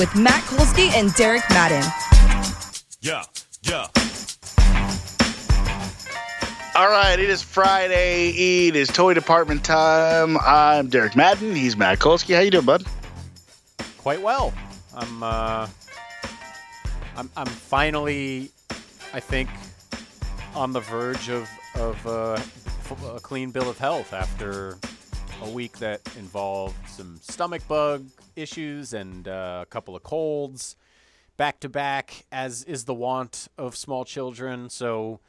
with Matt Kolsky and Derek Madden. Yeah, yeah. All right, it is Friday. It is toy department time. I'm Derek Madden. He's Matt Kolsky. How you doing, bud? quite well. I'm uh, I'm I'm finally, I think, on the verge of of uh, f- a clean bill of health after a week that involved some stomach bug issues and uh, a couple of colds back to back, as is the wont of small children. So.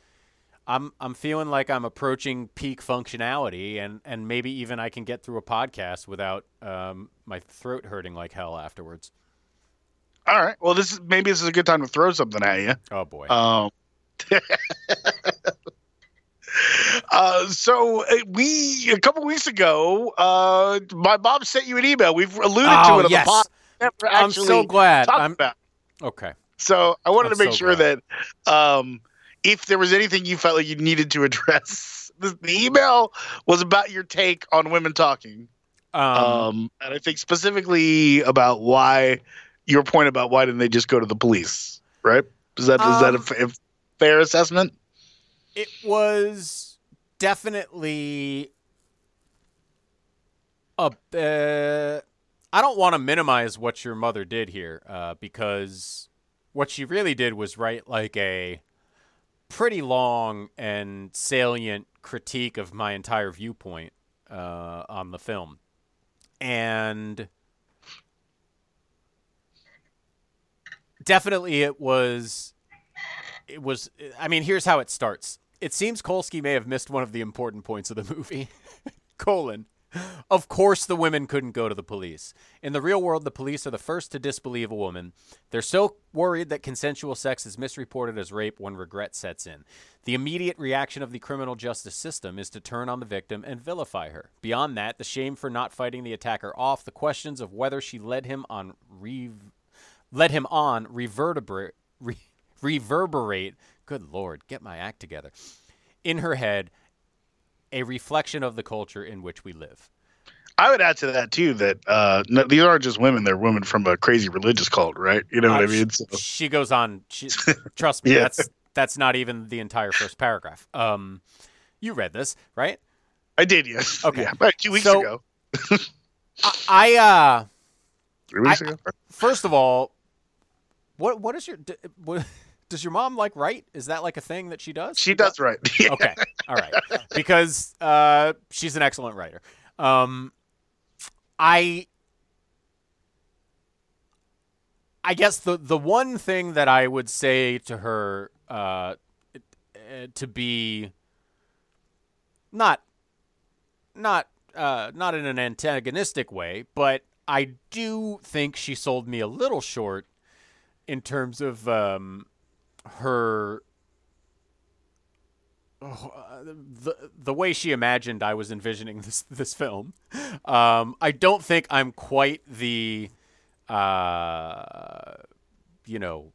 I'm I'm feeling like I'm approaching peak functionality, and, and maybe even I can get through a podcast without um, my throat hurting like hell afterwards. All right. Well, this is maybe this is a good time to throw something at you. Oh boy. Um, uh, so uh, we a couple weeks ago, uh, my mom sent you an email. We've alluded Oh, to it on yes. the pod. Never I'm so glad. I'm- about. okay. So I wanted I'm to make so sure glad. that um, if there was anything you felt like you needed to address, the, the email was about your take on women talking, Um, um, and I think specifically about why your point about why didn't they just go to the police, right? Is that is that a, Um, a fair assessment? It was definitely a. Uh, I don't want to minimize what your mother did here, uh, because what she really did was write like a pretty long and salient critique of my entire viewpoint uh, on the film, and definitely it was it was i mean here's how it starts. It seems kolsky may have missed one of the important points of the movie. Colon. Of course the women couldn't go to the police. In the real world the police are the first to disbelieve a woman. They're so worried that consensual sex is misreported as rape when regret sets in. The immediate reaction of the criminal justice system is to turn on the victim and vilify her. Beyond that the shame for not fighting the attacker off the questions of whether she led him on re- led him on reverberate re- reverberate good lord get my act together in her head a reflection of the culture in which we live I would add to that too that uh, no, these aren't just women; they're women from a crazy religious cult, right? You know what I Uh, mean? So, she goes on she, trust me Yeah. that's that's not even the entire first paragraph um you read this right I did, yes. Okay. Yeah, about two weeks So- ago, i, I uh three weeks I- ago. first of all what what is your what, does your mom like write? Is that like a thing that she does? She does write. Okay. All right. Because uh, she's an excellent writer. Um, i i guess the the one thing that i would say to her uh, uh, to be not not uh, not in an antagonistic way but i do think she sold me a little short in terms of um, her oh, uh, the the way she imagined I was envisioning this this film. Um, I don't think I'm quite the uh, you know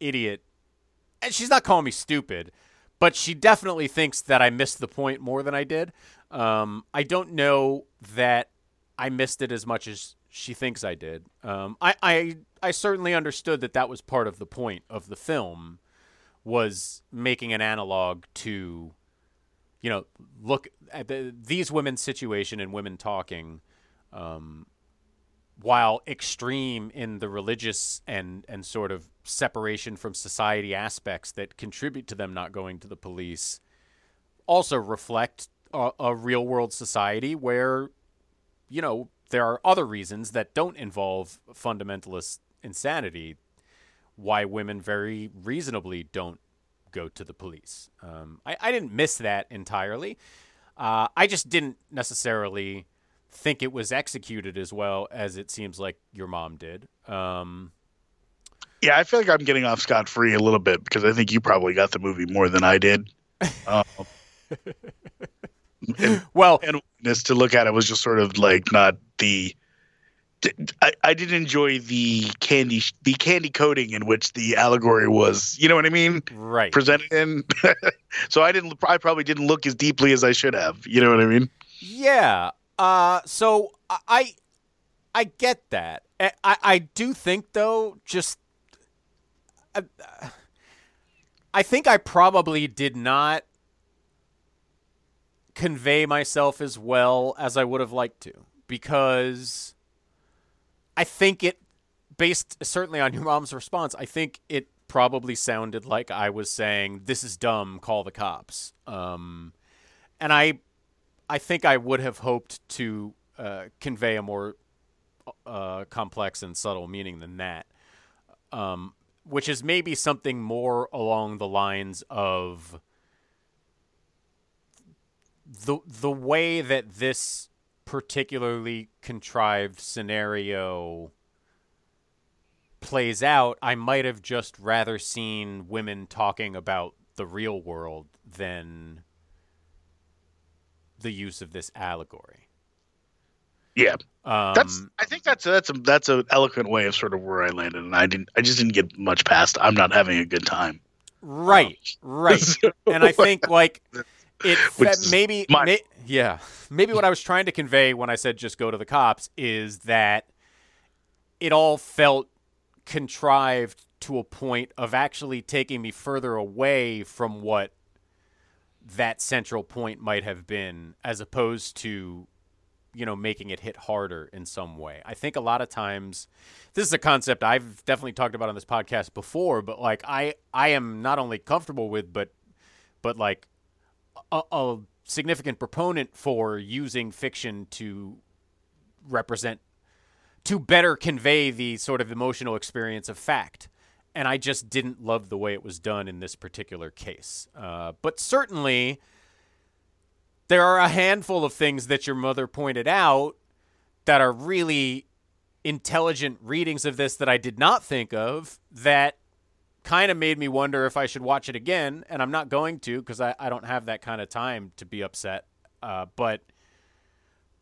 idiot. And she's not calling me stupid, but she definitely thinks that I missed the point more than I did. Um, I don't know that I missed it as much as she thinks I did. Um, I, I I certainly understood that that was part of the point of the film was making an analog to, you know, look at the, these women's situation and women talking, um, while extreme in the religious and and sort of separation from society aspects that contribute to them not going to the police, also reflect a, a real world society where, you know, there are other reasons that don't involve fundamentalist insanity why women very reasonably don't go to the police. Um, I, I didn't miss that entirely. Uh, I just didn't necessarily think it was executed as well as it seems like your mom did. Um, Yeah, I feel like I'm getting off scot free a little bit because I think you probably got the movie more than I did. Um, and, Well, and this to look at it was just sort of like not the. I, I did enjoy the candy the candy coating in which the allegory was. You know what I mean? right. Presented in. so I didn't. I probably didn't look as deeply as I should have. You know what I mean? Yeah. Uh, so I, I get that. I, I do think though, just, I, I think I probably did not convey myself as well as I would have liked to because I think it, based certainly on your mom's response, I think it probably sounded like I was saying, "This is dumb. Call the cops." Um, and I I think I would have hoped to uh, convey a more uh, complex and subtle meaning than that, um, which is maybe something more along the lines of the the way that this particularly contrived scenario plays out. I might have just rather seen women talking about the real world than the use of this allegory. Yeah. Um, That's. I think that's that's a that's an eloquent way of sort of where I landed, and I didn't. I just didn't get much past. I'm not having a good time. right, right. and I think like it is maybe my- may, yeah. Maybe what I was trying to convey when I said just go to the cops is that it all felt contrived to a point of actually taking me further away from what that central point might have been as opposed to you know making it hit harder in some way. I think a lot of times this is a concept i've definitely talked about on this podcast before but like i i am not only comfortable with but but like a, a significant proponent for using fiction to represent to better convey the sort of emotional experience of fact and I just didn't love the way it was done in this particular case. Uh, but certainly, there are a handful of things that your mother pointed out that are really intelligent readings of this that I did not think of that kind of made me wonder if I should watch it again. And I'm not going to because I, I don't have that kind of time to be upset. Uh, but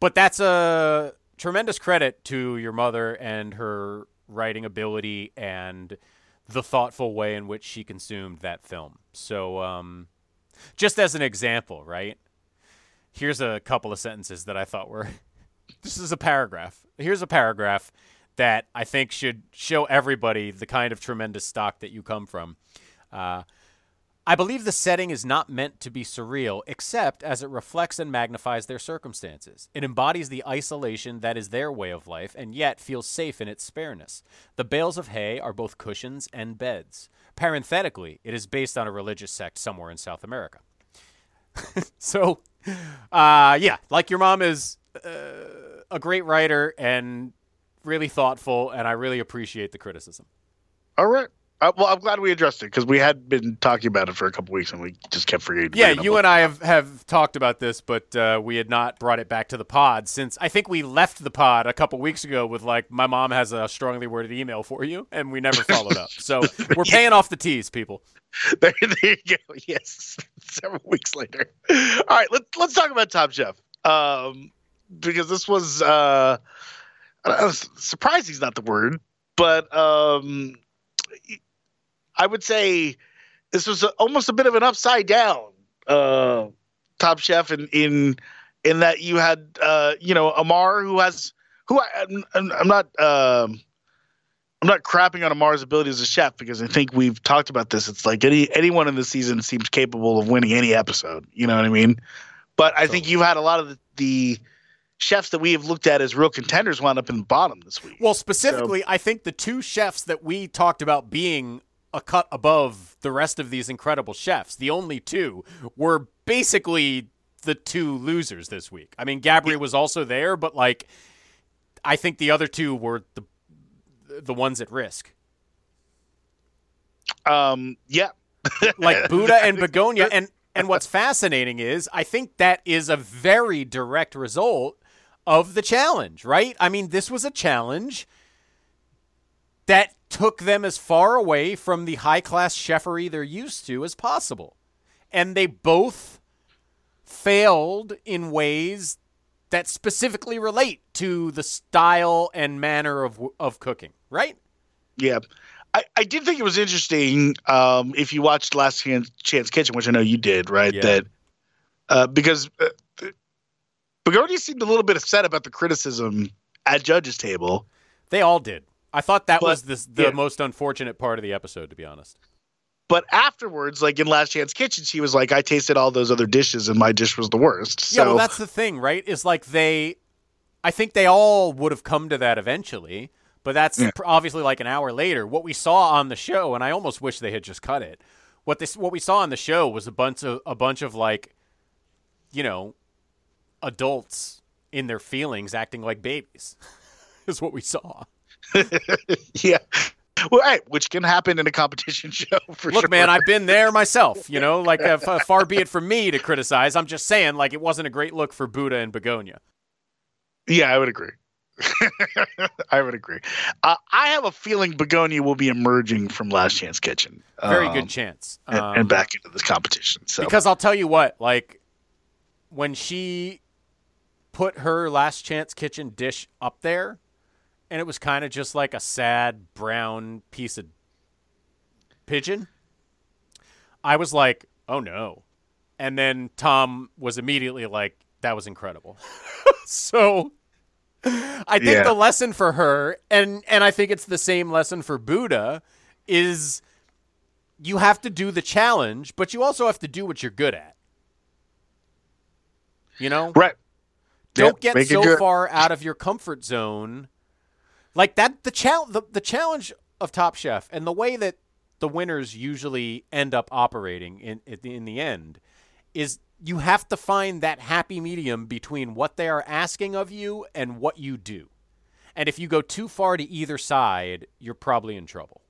but that's a tremendous credit to your mother and her writing ability and the thoughtful way in which she consumed that film. So, um, just as an example, right? Here's a couple of sentences that I thought were. this is a paragraph. Here's a paragraph that I think should show everybody the kind of tremendous stock that you come from. Uh, I believe the setting is not meant to be surreal, except as it reflects and magnifies their circumstances. It embodies the isolation that is their way of life, and yet feels safe in its spareness. The bales of hay are both cushions and beds. Parenthetically, it is based on a religious sect somewhere in South America. so, uh, yeah, like your mom is uh, a great writer and really thoughtful, and I really appreciate the criticism. All right. Uh, well, I'm glad we addressed it because we had been talking about it for a couple weeks and we just kept forgetting. Yeah, bring it up. you and I have, have talked about this, but uh, we had not brought it back to the pod since I think we left the pod a couple weeks ago with like, my mom has a strongly worded email for you, and we never followed up. So we're paying off the tease, people. there, there you go. Yes, several weeks later. All right, let's let's talk about Top Chef. Um, because this was uh, I was surprised he's not the word, but um, I would say this was a, almost a bit of an upside down uh, Top Chef in in in that you had uh, you know Amar who has who I, I'm, I'm I'm not. Um, I'm not crapping on Amar's ability as a chef because I think we've talked about this. It's like any anyone in the season seems capable of winning any episode. You know what I mean? But I think you've had a lot of the, the chefs that we have looked at as real contenders wound up in the bottom this week. Well, specifically, I think the two chefs that we talked about being a cut above the rest of these incredible chefs, the only two, were basically the two losers this week. I mean, Gabri was also there, but like, I think the other two were the the ones at risk, Um, yeah, like Buddha and Begoña. And and what's fascinating is I think that is a very direct result of the challenge, right? I mean, this was a challenge that took them as far away from the high class chefery they're used to as possible. And they both failed in ways that specifically relate to the style and manner of of cooking, right? Yeah. I, I did think it was interesting um, if you watched Last Chance, Chance Kitchen, which I know you did, right? Yeah. That uh, because uh, seemed a little bit upset about the criticism at judges' table. They all did. I thought that But- was the, the yeah. most unfortunate part of the episode, to be honest. But afterwards, like in Last Chance Kitchen, she was like, "I tasted all those other dishes, and my dish was the worst." So yeah, well, that's the thing, right? Is like they, I think they all would have come to that eventually, but that's Yeah. pr- obviously like an hour later. What we saw on the show, and I almost wish they had just cut it. What this, what we saw on the show was a bunch of a bunch of like, you know, adults in their feelings acting like babies. is what we saw. yeah. Well, hey, which can happen in a competition show for sure. Look, sure. man, I've been there myself. You know, like uh, f- far be it from me to criticize. I'm just saying, like it wasn't a great look for Buddha and Begoña. Yeah, I would agree. I would agree. Uh, I have a feeling Begoña will be emerging from Last Chance Kitchen. Very um, good chance. And, Um, and back into this competition. So Because I'll tell you what, like when she put her last chance kitchen dish up there, and it was kind of just like a sad brown piece of pigeon, I was like, oh no. And then Tom was immediately like, that was incredible. so I think Yeah. the lesson for her, and and I think it's the same lesson for Buddha, is you have to do the challenge, but you also have to do what you're good at. You know? right. Don't Yep, get so far out of your comfort zone. Like that the chal- the, the challenge of Top Chef and the way that the winners usually end up operating in in the, end is you have to find that happy medium between what they are asking of you and what you do. And if you go too far to either side, you're probably in trouble.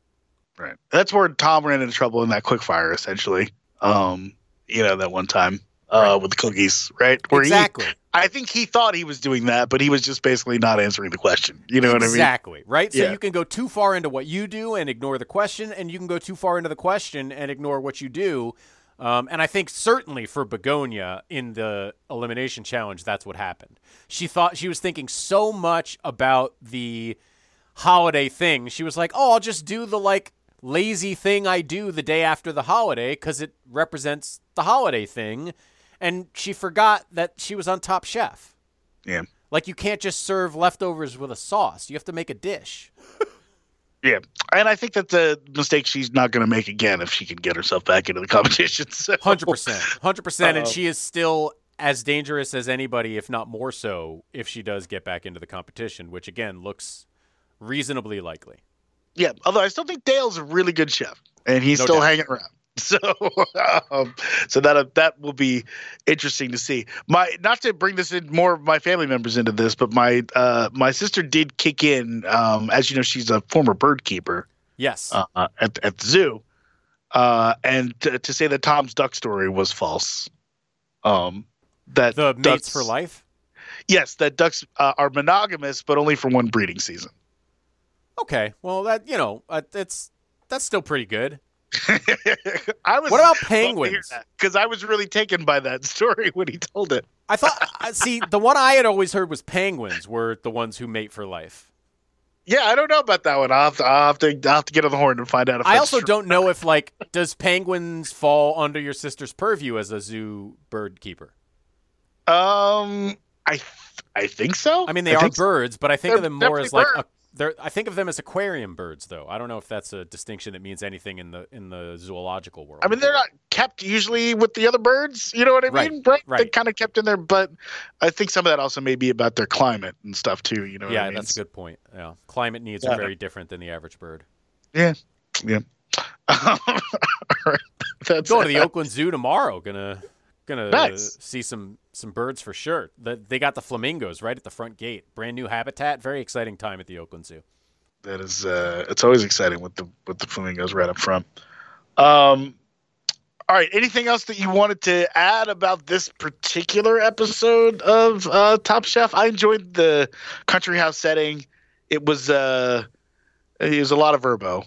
Right. That's where Tom ran into trouble in that quick fire, essentially. Um, you know, that one time uh, with the cookies, right? Where he- exactly. I think he thought he was doing that, but he was just basically not answering the question. You know what I mean? Exactly, right? So you can go too far into what you do and ignore the question, and you can go too far into the question and ignore what you do. Um, and I think certainly for Begoña in the elimination challenge, that's what happened. She thought she was thinking so much about the holiday thing. She was like, "Oh, I'll just do the like lazy thing I do the day after the holiday because it represents the holiday thing," and she forgot that she was on Top Chef. Yeah. Like you can't just serve leftovers with a sauce. You have to make a dish. Yeah. And I think that's a mistake she's not going to make again if she can get herself back into the competition. Hundred percent, hundred percent, and Uh, she is still as dangerous as anybody, if not more so, if she does get back into the competition, which again looks reasonably likely. Yeah. Although I still think Dale's a really good chef, and he's No still doubt. hanging around. So, um, so that that will be interesting to see. My not to bring this in more of my family members into this, but my uh, my sister did kick in. Um, as you know, she's a former bird keeper Yes, uh, at at the zoo, uh, and to, to say that Tom's duck story was false. Um, that the ducks, mates for life. Yes, that ducks uh, are monogamous, but only for one breeding season. Okay, well that you know uh, it's that's still pretty good. I was. What about penguins? Because I was really taken by that story when he told it. I thought, see, the one I had always heard was penguins were the ones who mate for life. Yeah, I don't know about that one. I'll have to, I'll have to, I'll have to get on the horn and find out. If I also true. don't know if like does penguins fall under your sister's purview as a zoo bird keeper. Um, I, th- I think so. I mean, they are think so. birds, but I think of They're them more as like a, they're. I think of them as aquarium birds, though. I don't know if that's a distinction that means anything in the in the zoological world. I mean, they're not kept usually with the other birds. You know what I Right, mean? Right. They're kind of kept in there, but I think some of that also may be about their climate and stuff too. You know? What yeah, I mean? that's a good point. Yeah, climate needs Yeah. are very different than the average bird. Yeah, yeah. Right. That's Going to the Oakland Zoo tomorrow. Gonna gonna Nice. see some some birds for sure. The, they got the flamingos right at the front gate. Brand new habitat. Very exciting time at the Oakland Zoo. that is uh it's always exciting with the with the flamingos right up front um all right anything else that you wanted to add about this particular episode of uh top chef i enjoyed the country house setting it was uh He was a lot of verbo,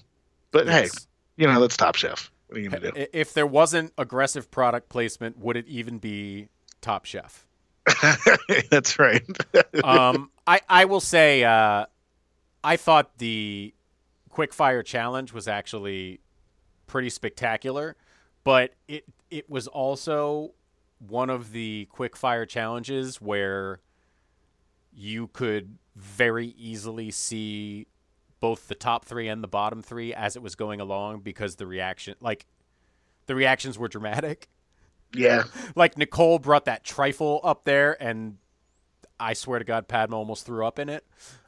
but hey, you know that's Top Chef. What are you gonna do? If there wasn't aggressive product placement, would it even be Top Chef? that's right. um, I I will say uh, I thought the quick fire challenge was actually pretty spectacular, but it it was also one of the quick fire challenges where you could very easily see both the top three and the bottom three as it was going along because the reaction like the reactions were dramatic yeah, like Nicole brought that trifle up there, and I swear to God, Padma almost threw up in it.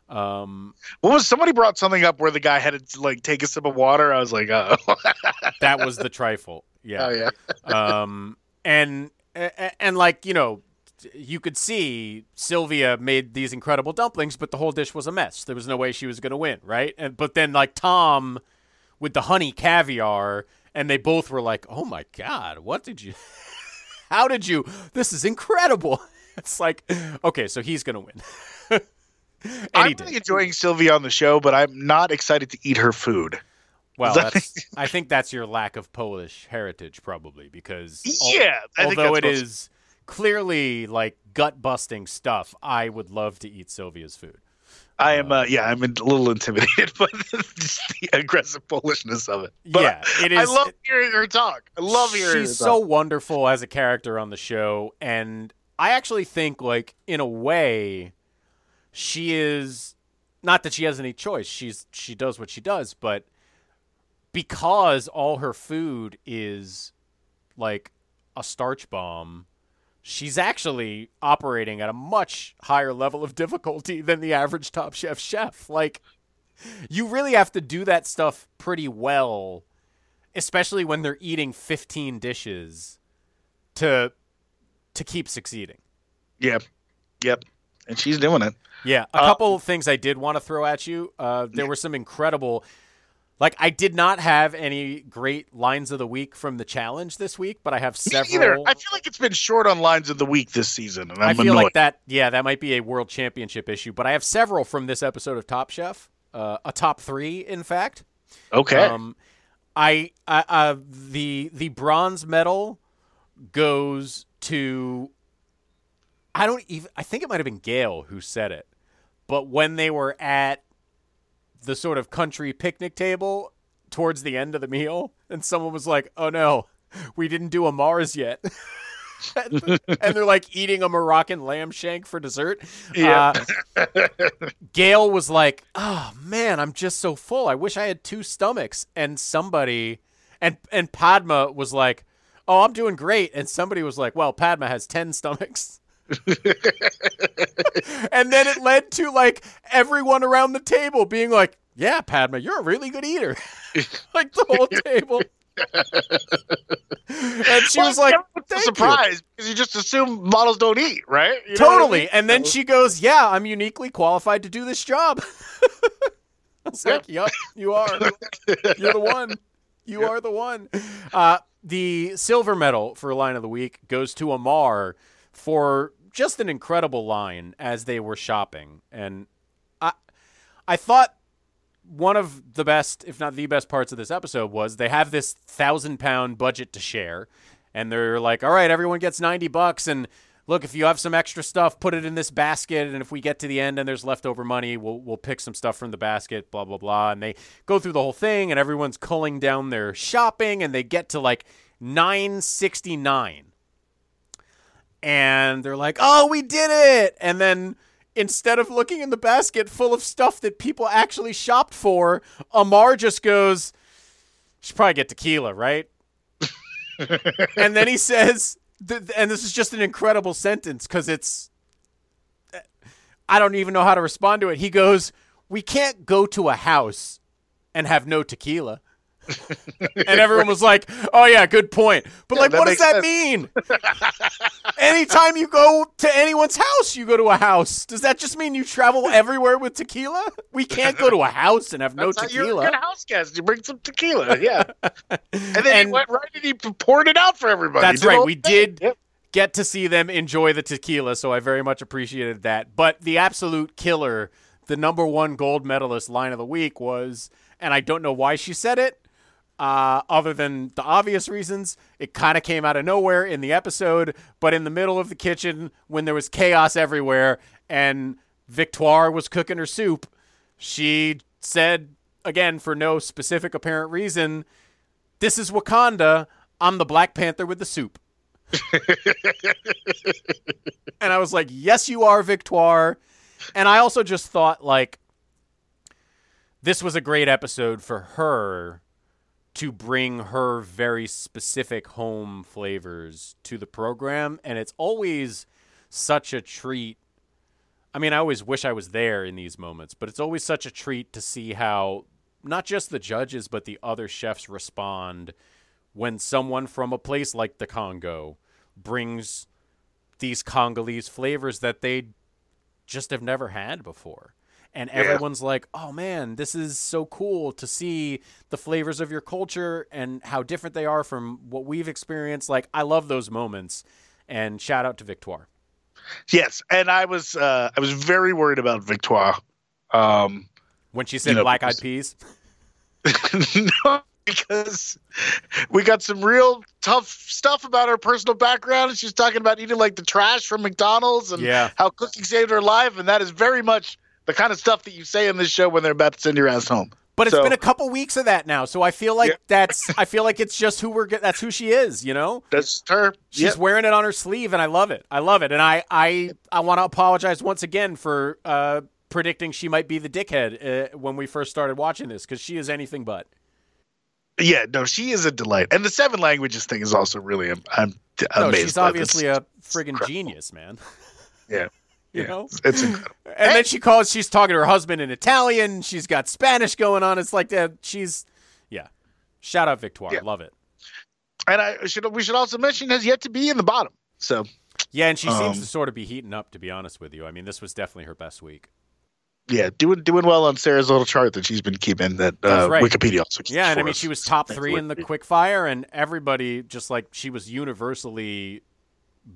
Um, what was somebody brought something up where the guy had to like take a sip of water? I was like, oh, that was the trifle. Yeah. oh yeah. Um, and and, and like you know, you could see Sylwia made these incredible dumplings, but the whole dish was a mess. There was no way she was going to win, right? And but then like Tom with the honey caviar, and they both were like, "Oh my God, what did you? How did you? This is incredible." It's like, okay, so he's going to win. I'm really enjoying Sylwia on the show, but I'm not excited to eat her food. Well, I think that's your lack of Polish heritage, probably, because al- Yeah, I think although it is clearly like gut busting stuff, I would love to eat Sylwia's food. I am, uh, yeah, I'm a little intimidated by just the aggressive Polishness of it. But Yeah, it I love hearing her talk. I love hearing She's so wonderful as a character on the show, and I actually think, like, in a way, she is not that she has any choice. She's she does what she does, but because all her food is like a starch bomb, she's actually operating at a much higher level of difficulty than the average Top Chef chef. Like, you really have to do that stuff pretty well, especially when they're eating 15 dishes to to keep succeeding. Yep, yep, and she's doing it. Yeah, a Uh, couple of things I did want to throw at you. Uh, there were some incredible, like I did not have any great lines of the week from the challenge this week, but I have Me several. either. I feel like it's been short on lines of the week this season, and I I'm feel annoyed. like that. Yeah, that might be a world championship issue, but I have several from this episode of Top Chef. Uh, a top three, in fact. okay, Um, I, I uh, the the bronze medal goes to. I don't even. I think it might have been Gail who said it, but when they were at the sort of country picnic table towards the end of the meal, and someone was like, "Oh no, we didn't do a Mars yet." and they're like eating a Moroccan lamb shank for dessert. Yeah. Uh, Gail was like, "Oh man, I'm just so full. I wish I had two stomachs." And somebody, and and Padma was like, "Oh, I'm doing great." And somebody was like, "Well, Padma has ten stomachs." and then it led to like everyone around the table being like, "Yeah, Padma, you're a really good eater." like the whole table. and she Well, was like, "Thank you." surprise because you just assume models don't eat, right? You what I Totally. mean? And then she goes, "Yeah, I'm uniquely qualified to do this job." I was like, "Yup, you are. You're the one. You are the one." Uh, the silver medal for line of the week goes to Amar for just an incredible line as they were shopping, and I, I thought one of the best, if not the best parts of this episode was they have this thousand pound budget to share, and they're like, "All right, everyone gets ninety bucks, and look, if you have some extra stuff, put it in this basket, and if we get to the end and there's leftover money, we'll we'll pick some stuff from the basket." Blah blah blah, and they go through the whole thing, and everyone's culling down their shopping, and they get to like nine sixty nine and they're like, "Oh, we did it!" And then instead of looking in the basket full of stuff that people actually shopped for, Amar just goes, "Should probably get tequila, right?" and then he says, th- and this is just an incredible sentence because it's, I don't even know how to respond to it. He goes, "We can't go to a house and have no tequila." and everyone was like, "Oh yeah, good point." But like, what does that sense. mean? Anytime you go to anyone's house, you go to a house. Does that just mean you travel everywhere with tequila? We can't go to a house and have no That's how You're a tequila. good house guest. You bring some tequila, yeah. and then And- he went right and he poured it out for everybody. That's right. We thing. did Yep. get to see them enjoy the tequila, so I very much appreciated that. But the absolute killer the number one gold medalist line of the week was, and I don't know why she said it, uh, other than the obvious reasons. It kind of came out of nowhere in the episode, but in the middle of the kitchen when there was chaos everywhere and Victoire was cooking her soup, she said, again, for no specific apparent reason, This is Wakanda. I'm the Black Panther with the soup. and I was like, Yes, you are, Victoire. And I also just thought, like, this was a great episode for her to bring her very specific home flavors to the program. And it's always such a treat. I mean, I always wish I was there in these moments, but it's always such a treat to see how not just the judges, but the other chefs respond when someone from a place like the Congo brings these Congolese flavors that they just have never had before. And everyone's like, oh man, this is so cool to see the flavors of your culture and how different they are from what we've experienced. Like, I love those moments. And shout out to Victoire. Yes, and I was uh, I was very worried about Victoire. Um, When she said know, black eyed because- peas. no, because we got some real tough stuff about her personal background. And she's talking about eating like the trash from McDonald's and Yeah. how cooking saved her life, and that is very much the kind of stuff that you say in this show when they're about to send your ass home. But it's So- been a couple weeks of that now, so I feel like Yeah. that's I feel like it's just who we're that's who she is, you know. That's her. She's Yep. wearing it on her sleeve, and I love it. I love it, and I I I want to apologize once again for uh, predicting she might be the dickhead uh, when we first started watching this because she is anything but. Yeah, no, she is a delight, and the seven languages thing is also really. I'm, I'm No, she's obviously a friggin' incredible. genius, man. Yeah, You yeah, know, it's- it's incredible. and then she calls. She's talking to her husband in Italian. She's got Spanish going on. It's like that. She's, yeah. Shout out Victoire. Yeah. Love it. and I should we should also mention has yet to be in the bottom. So Yeah, and she seems Um, to sort of be heating up. To be honest with you, I mean, this was definitely her best week. yeah, doing doing well on Sarah's little chart that she's been keeping. That uh, right. Wikipedia also. keeps Yeah, and I mean, us. she was top three in the quick fire, and everybody just like she was universally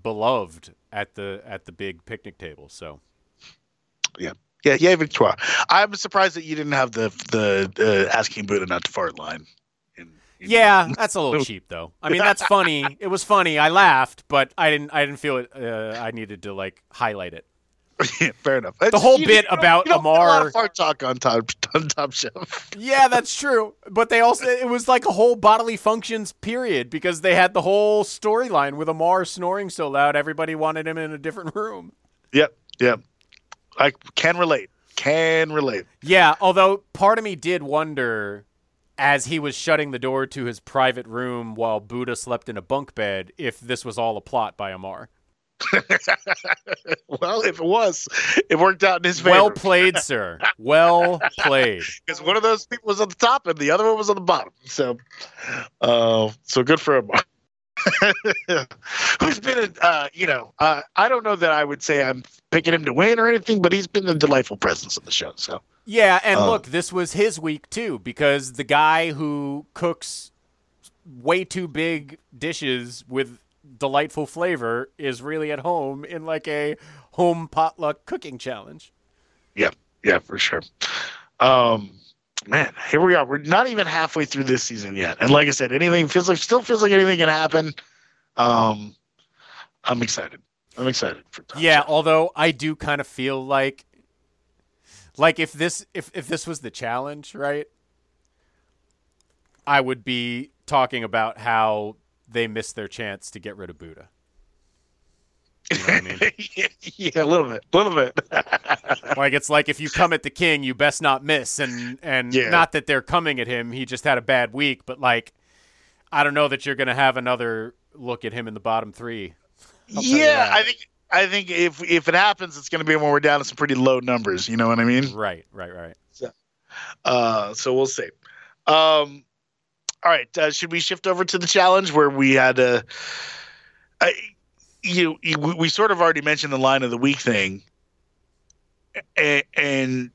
beloved at the at the big picnic table. So Yeah, yeah, yeah, Victoire. I'm surprised that you didn't have the the uh, asking Buddha not to fart line. In, in- yeah, that's a little cheap though. I mean, that's funny. It was funny. I laughed, but I didn't. I didn't feel it. Uh, I needed to like highlight it. Yeah, fair enough. The whole bit don't- about you get a lot Amar- of fart talk on Top on Top Chef. Yeah, that's true. But they also it was like a whole bodily functions period because they had the whole storyline with Amar snoring so loud everybody wanted him in a different room. Yep, yep. I can relate. Can relate. Yeah, although part of me did wonder as he was shutting the door to his private room while Buddha slept in a bunk bed if this was all a plot by Amar. Well, if it was, it worked out in his favor. Well played, sir. Well played. because one of those people was on the top and the other one was on the bottom. So, uh, so good for him. Who's been, a, uh, you know, uh, I don't know that I would say I'm picking him to win or anything, but he's been a delightful presence on the show. So, Yeah, and Uh, look, this was his week too because the guy who cooks way too big dishes with delightful flavor is really at home in like a home potluck cooking challenge. yeah, yeah, for sure. Um, man, here we are. We're not even halfway through this season yet, and like I said, anything feels like still feels like anything can happen. Um, I'm excited. I'm excited for. Top Yeah, although I do kind of feel like like if this if if this was the challenge, right? I would be talking about how they missed their chance to get rid of Buddha. You know what I mean? yeah, a little bit, a little bit. like it's like if you come at the king, you best not miss. And and Yeah. not that they're coming at him, he just had a bad week. But like, I don't know that you're gonna have another look at him in the bottom three. I'll yeah. I think I think if if it happens, it's going to be when we're down to some pretty low numbers. You know what I mean? Right, right, right. Uh, so we'll see. Um, all right, uh, should we shift over to the challenge where we had a, I you, you we we sort of already mentioned the line of the week thing, and, and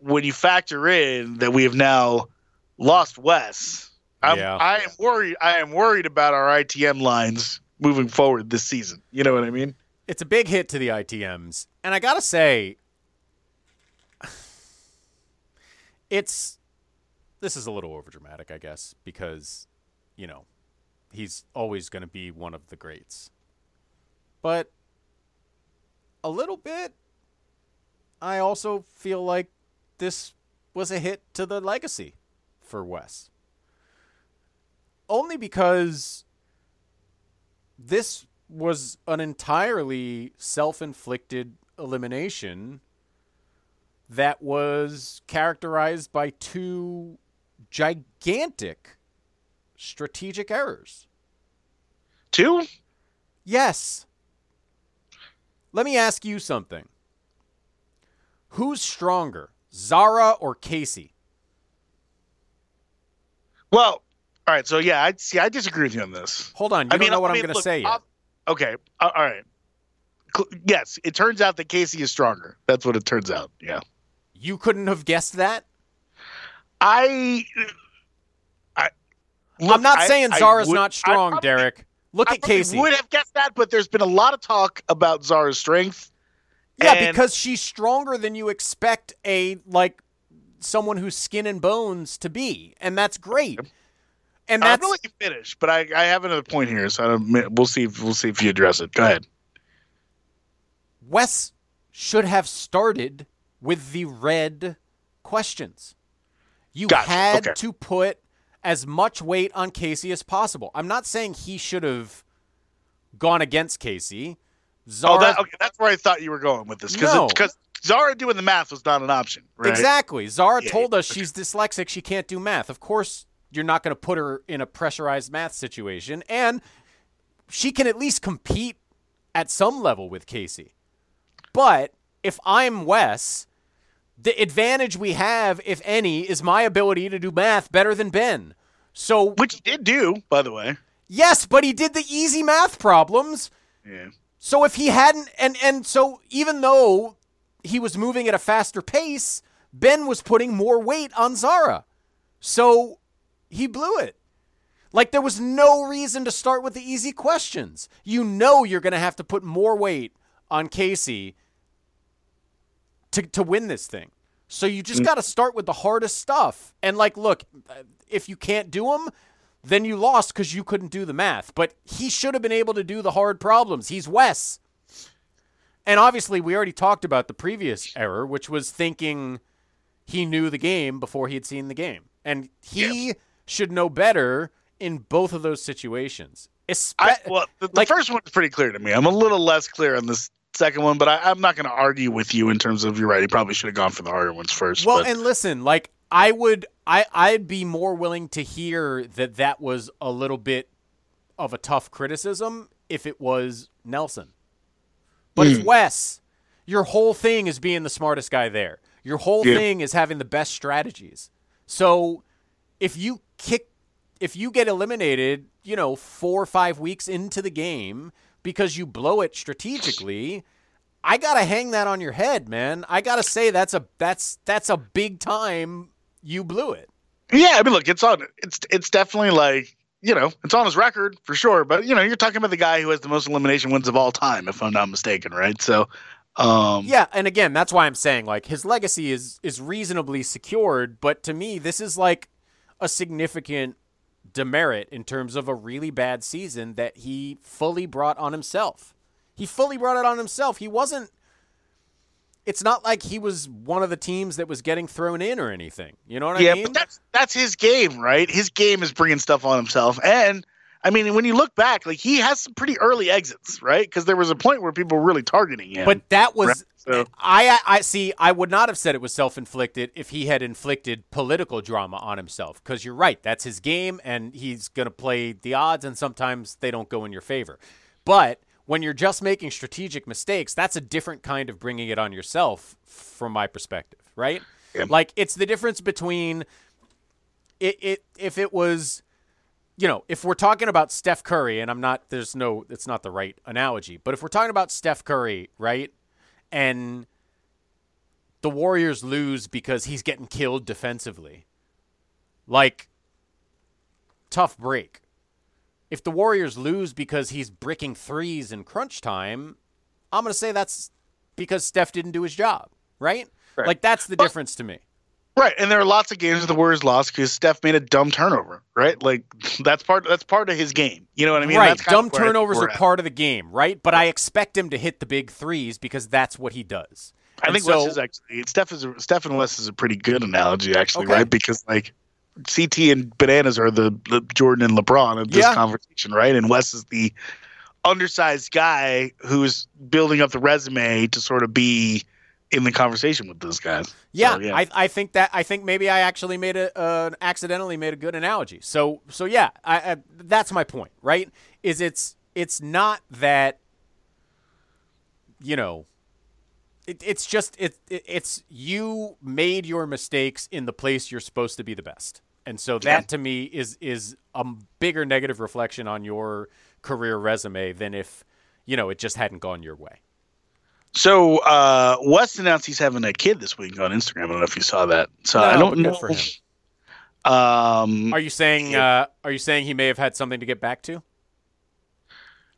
when you factor in that we have now lost Wes, I'm, Yeah. I am worried. I am worried about our ITM lines moving forward this season. You know what I mean? It's a big hit to the ITMs, and I gotta say, it's this is a little overdramatic, I guess, because you know he's always going to be one of the greats. But a little bit, I also feel like this was a hit to the legacy for Wes. Only because this was an entirely self inflicted elimination that was characterized by two gigantic strategic errors. Two? Yes. Let me ask you something. Who's stronger, Zara or Casey? Well, all right. So yeah, I see. I disagree with you on this. Hold on, you I don't mean, know what I I'm going to say yet. Okay. All right. Cl- Yes, it turns out that Casey is stronger. That's what it turns out. Yeah. You couldn't have guessed that? I. I I'm not I- saying Zara's would- not strong, Derek. Look I at Casey. Would have guessed that, but there's been a lot of talk about Zara's strength. Yeah, And- because she's stronger than you expect a like someone who's skin and bones to be, and that's great. And I'm that's gonna finish, but I, I have another point here, so we'll see. If, we'll see if you address it. Go ahead. Wes should have started with the red questions. You had okay. to put as much weight on Casey as possible. I'm not saying he should have gone against Casey. Zara Oh, that, okay, that's where I thought you were going with this because No. because Zara doing the math was not an option, right? Exactly. Zara Yeah, told us she's dyslexic. She can't do math. Of course, you're not going to put her in a pressurized math situation. And she can at least compete at some level with Casey. But if I'm Wes, the advantage we have, if any, is my ability to do math better than Ben. So, Which he did do, by the way. yes, but he did the easy math problems. Yeah. So if he hadn't and and so even though he was moving at a faster pace, Ben was putting more weight on Zara. So he blew it. Like there was no reason to start with the easy questions. You know you're going to have to put more weight on Casey to to win this thing. So you just mm. got to start with the hardest stuff. And like look, if you can't do them, then you lost because you couldn't do the math. But he should have been able to do the hard problems. He's Wes. And obviously, we already talked about the previous error, which was thinking he knew the game before he had seen the game. And he should know better in both of those situations. Espe- I, well, the, the like- first one is pretty clear to me. I'm a little less clear on this second one, but I, I'm not going to argue with you in terms of you're right. He probably should have gone for the harder ones first. Well, but- and listen, like I would, I I'd be more willing to hear that that was a little bit of a tough criticism if it was Nelson. But Hmm. it's Wes. Your whole thing is being the smartest guy there. Your whole Yeah. thing is having the best strategies. So if you kick, if you get eliminated, you know, four or five weeks into the game because you blow it strategically, I gotta hang that on your head, man. I gotta say that's a that's that's a big time you blew it. yeah, I mean, look, it's on. It's it's definitely like you know, it's on his record for sure. But you know, you're talking about the guy who has the most elimination wins of all time, if I'm not mistaken, right? So, um, Yeah, and again, that's why I'm saying like his legacy is is reasonably secured, but to me this is like a significant demerit in terms of a really bad season that he fully brought on himself. He fully brought it on himself. He wasn't it's not like he was one of the teams that was getting thrown in or anything. You know what yeah, I mean? Yeah, but that's that's his game, right? His game is bringing stuff on himself, and I mean, when you look back, like he has some pretty early exits, right? Because there was a point where people were really targeting him. But that was so- I I see I would not have said it was self-inflicted if he had inflicted political drama on himself cuz you're right that's his game and he's going to play the odds and sometimes they don't go in your favor. But when you're just making strategic mistakes, that's a different kind of bringing it on yourself from my perspective, right? Yeah. Like it's the difference between it, it if it was you know, if we're talking about Steph Curry, and I'm not, there's no, it's not the right analogy, but if we're talking about Steph Curry, right, and the Warriors lose because he's getting killed defensively, like, tough break. If the Warriors lose because he's bricking threes in crunch time, I'm going to say that's because Steph didn't do his job, right? Right. Like, that's the But- difference to me. Right, and there are lots of games where the Warriors lost because Steph made a dumb turnover. Right, like that's part that's part of his game. You know what I mean? right. That's Dumb of where I think turnovers are at. part of the game, right? But I expect him to hit the big threes because that's what he does. I And think so, Wes is actually Steph is a, Steph and Wes is a pretty good analogy actually, Okay. right? Because like CT and bananas are the, the Jordan and LeBron of this Yeah. conversation, right? And Wes is the undersized guy who's building up the resume to sort of be in the conversation with those guys. Yeah, So, yeah. I, I think that I think maybe I actually made a uh, accidentally made a good analogy. So so yeah, I, I, that's my point, right? Is it's it's not that you know it, it's just it, it it's you made your mistakes in the place you're supposed to be the best. And so that to me is is a bigger negative reflection on your career resume than if you know it just hadn't gone your way. So uh Wes announced he's having a kid this week on Instagram. I don't know if you saw that. So I don't know. for him. Um Are you saying uh, are you saying he may have had something to get back to?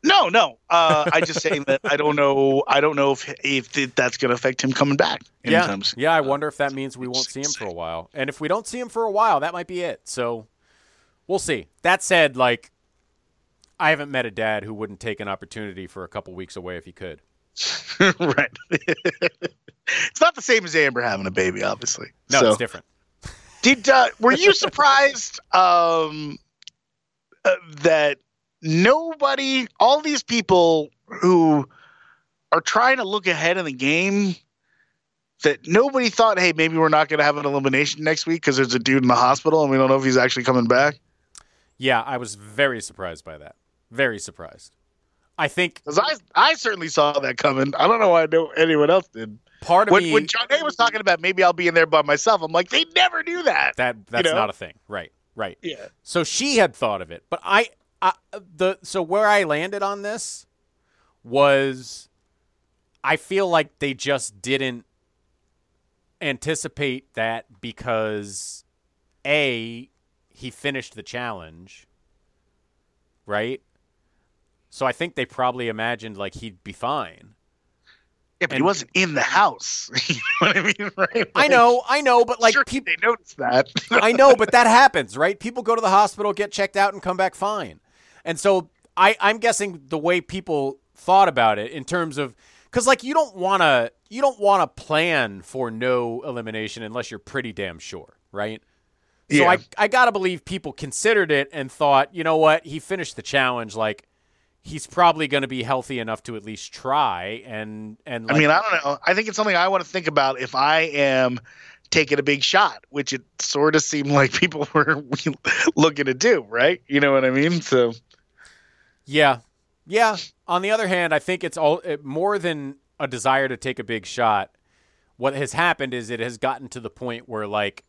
No, no. Uh, I just saying that I don't know. I don't know if if that's going to affect him coming back. Yeah, soon. yeah. I wonder if that means we won't see him for a while. And if we don't see him for a while, that might be it. So we'll see. That said, like I haven't met a dad who wouldn't take an opportunity for a couple weeks away if he could. right. it's not the same as Amber having a baby, obviously. No, so, it's different. Did uh, were you surprised um, uh, that nobody, all these people who are trying to look ahead in the game, that nobody thought, hey, maybe we're not going to have an elimination next week because there's a dude in the hospital and we don't know if he's actually coming back. Yeah, I was very surprised by that. Very surprised. I think Because I, I certainly saw that coming. I don't know why no anyone else did. part of When, me when John A was talking about maybe I'll be in there by myself, I'm like, they never do that. that that's know? not a thing. Right. Right. yeah. So she had thought of it, but I, I the so where I landed on this was I feel like they just didn't anticipate that because a he finished the challenge, right? So I think they probably imagined like he'd be fine. Yeah, but he wasn't in the house. you know what I mean? Right? I know, I know, but like sure, people they noticed that. I know, but that happens, right? People go to the hospital, get checked out, and come back fine. And so I, I'm guessing the way people thought about it in terms of because like you don't want to you don't want to plan for no elimination unless you're pretty damn sure, right? Yeah. So I I gotta believe people considered it and thought, you know what, he finished the challenge, like he's probably going to be healthy enough to at least try and and I mean, I don't know. I think it's something I want to think about if I am taking a big shot, which it sort of seemed like people were looking to do, right? You know what I mean? So Yeah, yeah. On the other hand, I think it's all it, more than a desire to take a big shot. What has happened is it has gotten to the point where like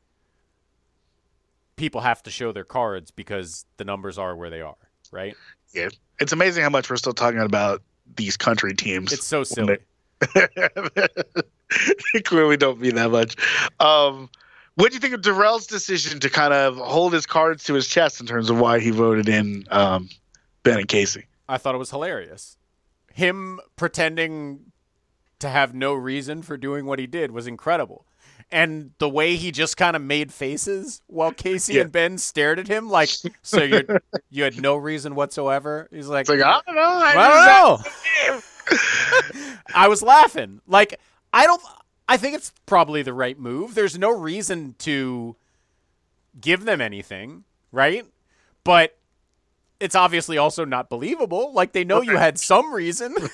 people have to show their cards because the numbers are where they are, right? Yeah, it's amazing how much we're still talking about these country teams. It's so silly. they- clearly don't mean that much. Um, what do you think of Darrell's decision to kind of hold his cards to his chest in terms of why he voted in um, Ben and Casey? I thought it was hilarious. Him pretending to have no reason for doing what he did was incredible. And the way he just kind of made faces while Casey Yeah. and Ben stared at him like, so you you had no reason whatsoever. He's like, like I don't know. I, I don't know. I was laughing. Like I don't. I think it's probably the right move. There's no reason to give them anything, right? But it's obviously also not believable. Like they know you had some reason.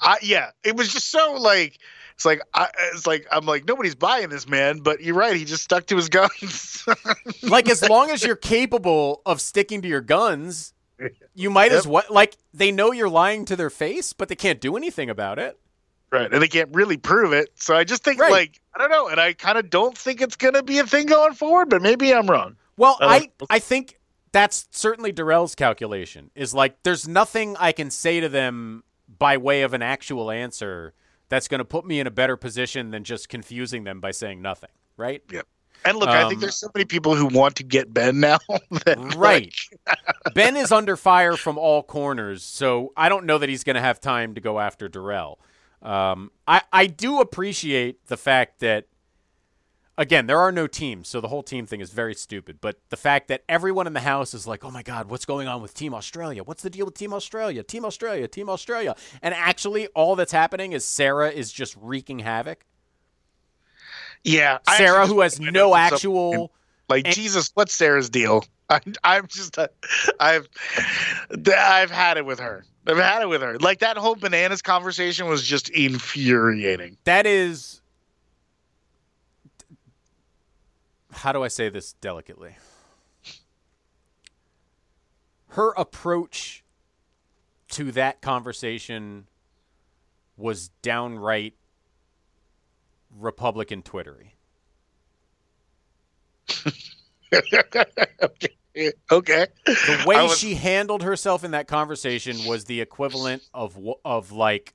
I, yeah, it was just so like it's like I, it's like I'm like nobody's buying this man, but you're right. He just stuck to his guns. like as long as you're capable of sticking to your guns, you might as well. Like they know you're lying to their face, but they can't do anything about it. right, and they can't really prove it. So I just think Right. like I don't know, and I kind of don't think it's gonna be a thing going forward, but maybe I'm wrong. Well, uh, I I I think that's certainly Darrell's calculation. Is like there's nothing I can say to them by way of an actual answer that's going to put me in a better position than just confusing them by saying nothing. Right? And look, I Um, think there's so many people who want to get Ben now. that, like, Right. ben is under fire from all corners, so I don't know that he's going to have time to go after Darrell. Um, I I do appreciate the fact that again there are no teams, so the whole team thing is very stupid. But the fact that everyone in the house is like, oh my god, what's going on with Team Australia? What's the deal with Team Australia? Team Australia, Team Australia, and actually all that's happening is Sarah is just wreaking havoc. Yeah, Sarah, who has no actual. like and- Jesus, what's Sarah's deal? I, I'm just, uh, I've, I've had it with her. I've had it with her. Like that whole bananas conversation was just infuriating. that is how do I say this delicately? Her approach to that conversation was downright Republican Twittery. okay. The way was- she handled herself in that conversation was the equivalent of of like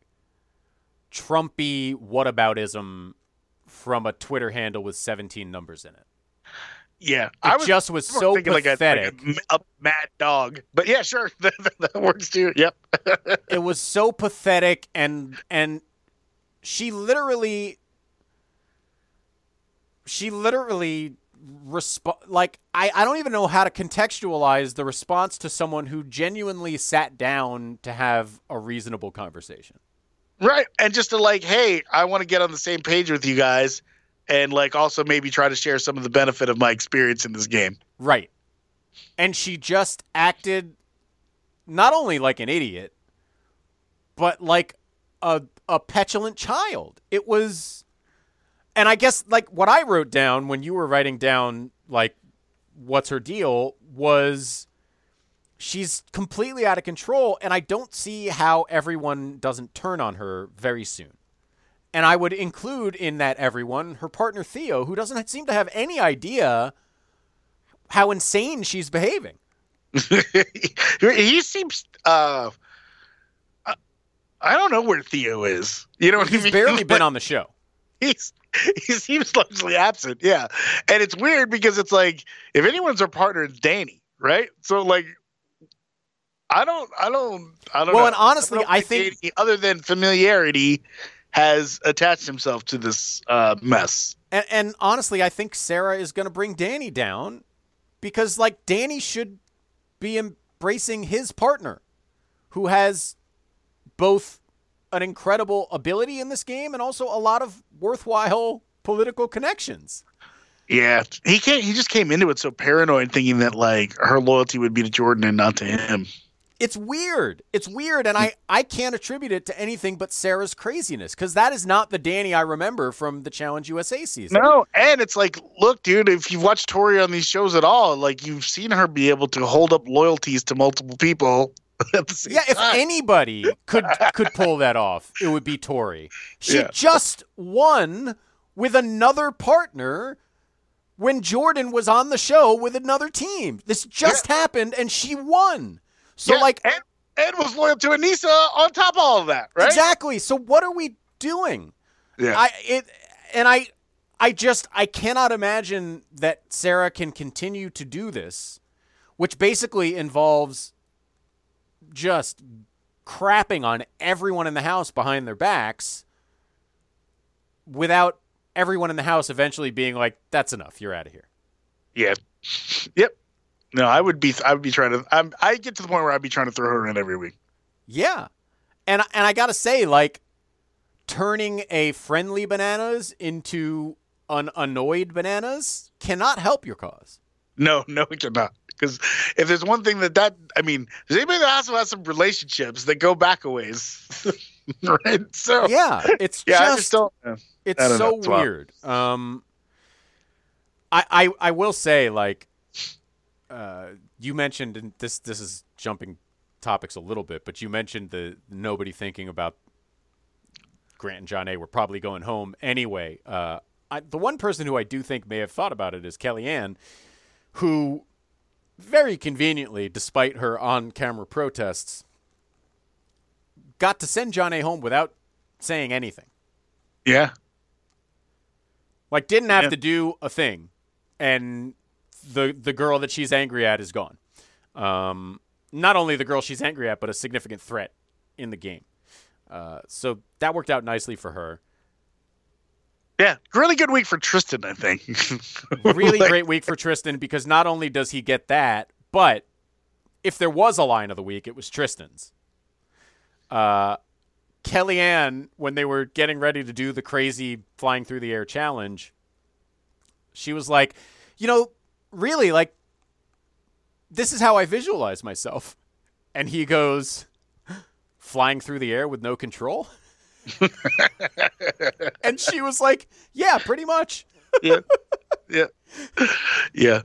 Trumpy whataboutism from a Twitter handle with 17 numbers in it. Yeah, It just was more so thinking like a- like a, pathetic. a mad dog. But yeah, sure, that, that works too. Yep. it was so pathetic and and she literally she literally resp- like I, I don't even know how to contextualize the response to someone who genuinely sat down to have a reasonable conversation. Right. And just to like, hey, I want to get on the same page with you guys and like also maybe try to share some of the benefit of my experience in this game. Right. And she just acted not only like an idiot, but like a a petulant child. It was and I guess like what I wrote down when you were writing down like what's her deal was she's completely out of control and I don't see how everyone doesn't turn on her very soon. And I would include in that everyone her partner Theo who doesn't seem to have any idea how insane she's behaving. he seems uh I- I don't know where Theo is. You know what I He's mean? barely been on the show. He's he seems largely absent. Yeah, and it's weird because it's like if anyone's our partner, it's Danny, right? So like, I don't, I don't, I don't. Well, know. and honestly, don't I think- Danny, other than familiarity, has attached himself to this uh, mess. And, and honestly, I think Sarah is going to bring Danny down because, like, Danny should be embracing his partner who has both an incredible ability in this game and also a lot of worthwhile political connections. Yeah, he can't. He just came into it so paranoid, thinking that like her loyalty would be to Jordan and not to him. It's weird. It's weird, and I, I can't attribute it to anything but Sarah's craziness because that is not the Danny I remember from the Challenge USA season. No, and it's like, look, dude, if you've watched Tori on these shows at all, like you've seen her be able to hold up loyalties to multiple people at the same Yeah, if time. anybody could could pull that off, it would be Tori. She Yeah. just won with another partner when Jordan was on the show with another team. This just happened and she won. So Yeah, like and, and was loyal to Anissa on top of all of that, right? exactly. So what are we doing? Yeah. I it and I I just I cannot imagine that Sarah can continue to do this, which basically involves just crapping on everyone in the house behind their backs without everyone in the house eventually being like that's enough you're out of here yeah. Yep. No, I would be. I would be trying to. I'm, I get to the point where I'd be trying to throw her in every week. yeah and and I got to say like turning a friendly bananas into an annoyed bananas cannot help your cause No, no, it cannot. Because if there's one thing that that I mean, there's anybody that also has some relationships that go back a ways, right? So yeah it's yeah, just I just don't. yeah. It's don't know. so wild. weird. Um, I, I I will say like, uh, you mentioned and this this is jumping topics a little bit, but you mentioned the nobody thinking about Grant and John A. were probably going home anyway. Uh, I, the one person who I do think may have thought about it is Kelly Anne, who very conveniently, despite her on-camera protests, got to send John A. home without saying anything. Yeah, Like didn't have Yeah. to do a thing, and the the girl that she's angry at is gone. Um, not only the girl she's angry at, but a significant threat in the game. Uh, so that worked out nicely for her. Yeah, really good week for Tristan, I think. Really Like, great week for Tristan because not only does he get that, but if there was a line of the week, it was Tristan's. Uh, Kelly Anne, when they were getting ready to do the crazy flying through the air challenge, she was like, you know, really, like, this is how I visualize myself. And he goes, flying through the air with no control? and she was like, yeah, pretty much. yeah, yeah, yeah.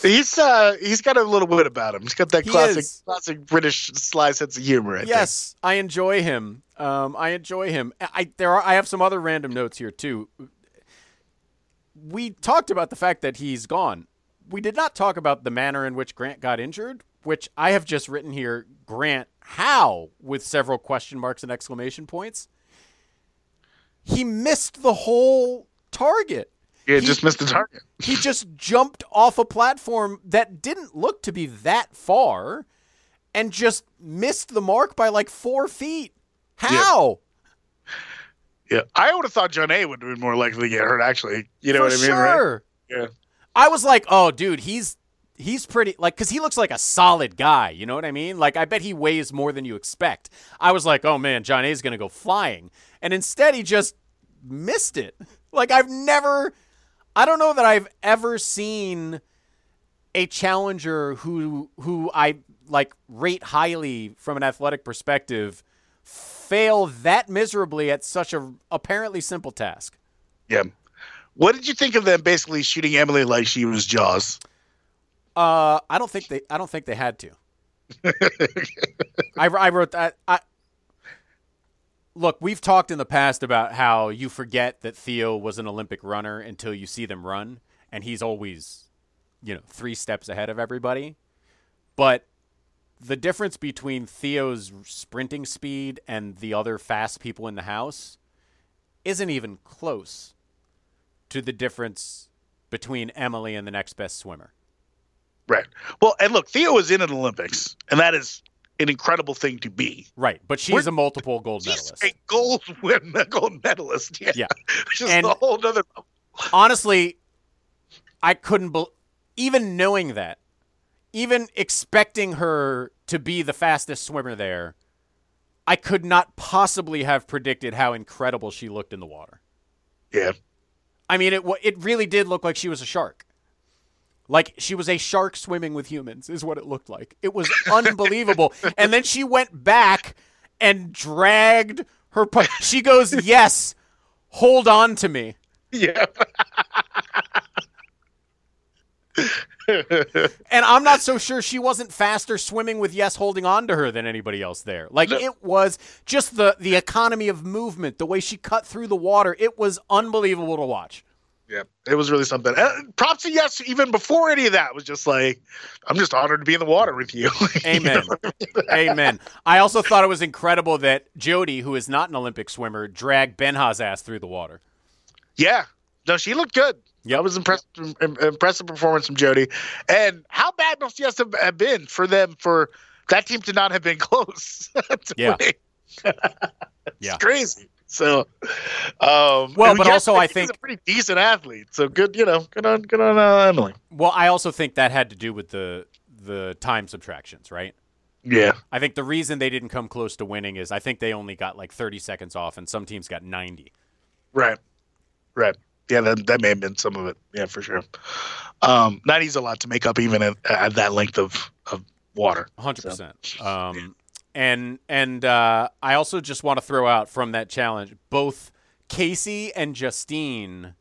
He's uh, he's got a little wit about him. He's got that He classic, is. classic British sly sense of humor. I think. yes, I enjoy him. Um, I enjoy him. I- there are. I have some other random notes here too. We talked about the fact that he's gone. We did not talk about the manner in which Grant got injured, which I have just written here. Grant, how? With several question marks and exclamation points. He missed the whole target. yeah, He- just missed the target. he just jumped off a platform that didn't look to be that far and just missed the mark by like four feet. How? Yeah, I would have thought John A would have been more likely to get hurt. Actually, you know For what I mean, right? sure. Yeah. I was like, oh, dude, he's he's pretty like because he looks like a solid guy. You know what I mean? Like, I bet he weighs more than you expect. I was like, oh man, John A's gonna go flying, and instead he just missed it. Like, I've never, I don't know that I've ever seen a challenger who who I like rate highly from an athletic perspective fail that miserably at such a apparently simple task. Yeah. What did you think of them basically shooting Emily like she was Jaws? Uh, I don't think they. I don't think they had to. I, I wrote that. I look. We've talked in the past about how you forget that Theo was an Olympic runner until you see them run, and he's always, you know, three steps ahead of everybody. But the difference between Theo's sprinting speed and the other fast people in the house isn't even close to the difference between Emily and the next best swimmer. Right. Well, and look, Theo is in an Olympics, and that is an incredible thing to be. Right, but she's We're- a multiple gold She's medalist. a gold win, a gold medalist. Yeah. Yeah. Which is And- a whole nother. Honestly, I couldn't bel even knowing that, even expecting her to be the fastest swimmer there, I could not possibly have predicted how incredible she looked in the water. Yeah. I mean, it it really did look like she was a shark. Like she was a shark swimming with humans, is what it looked like. It was unbelievable. and then she went back and dragged her. pu- She goes, "Yes, hold on to me." Yeah. And I'm not so sure she wasn't faster swimming with Yes holding on to her than anybody else there. Like it was just the the economy of movement, the way she cut through the water. It was unbelievable to watch. Yeah. It was really something. And props to yes, even before any of that, was just like, I'm just honored to be in the water with you. You know Amen. I mean? Amen. I also thought it was incredible that Jody, who is not an Olympic swimmer, dragged Benha's ass through the water. Yeah. No, she looked good. Yep. I was impressed. im- Impressive performance from Jody. And how bad must yes have, have been for them for that team to not have been close? to Yeah. it's Yeah. crazy. So, um, Well, but yes, also I think he's think- a pretty decent athlete. So good, you know, good on, good on uh, Emily. Well, I also think that had to do with the the time subtractions, right? Yeah. I think the reason they didn't come close to winning is I think they only got like 30 seconds off, and some teams got 90. Right. Right. Yeah, that, that may have been some of it. Yeah, for sure. Um, 90's a lot to make up even at, at that length of, of water. hundred percent. Um, and and uh, I also just want to throw out from that challenge both Casey and Justine.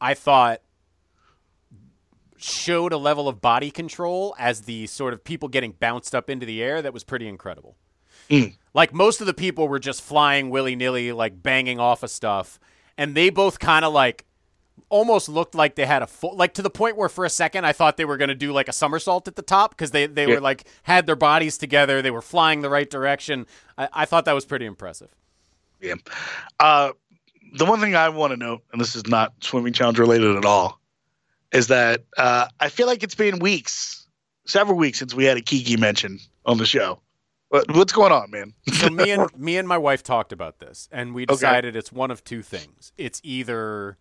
I thought showed a level of body control as the sort of people getting bounced up into the air that was pretty incredible. Like most of the people were just flying willy nilly, like banging off of stuff, and they both kind of like almost looked like they had a full like to the point where for a second I thought they were going to do like a somersault at the top because they they were like had their bodies together they were flying the right direction I, I thought that was pretty impressive Yeah. Uh, the one thing I want to note, and this is not swimming challenge related at all, is that uh, I feel like it's been weeks, several weeks since we had a Kiki mention on the show. What, what's going on, man? so me and me and my wife talked about this, and we decided it's one of two things. It's either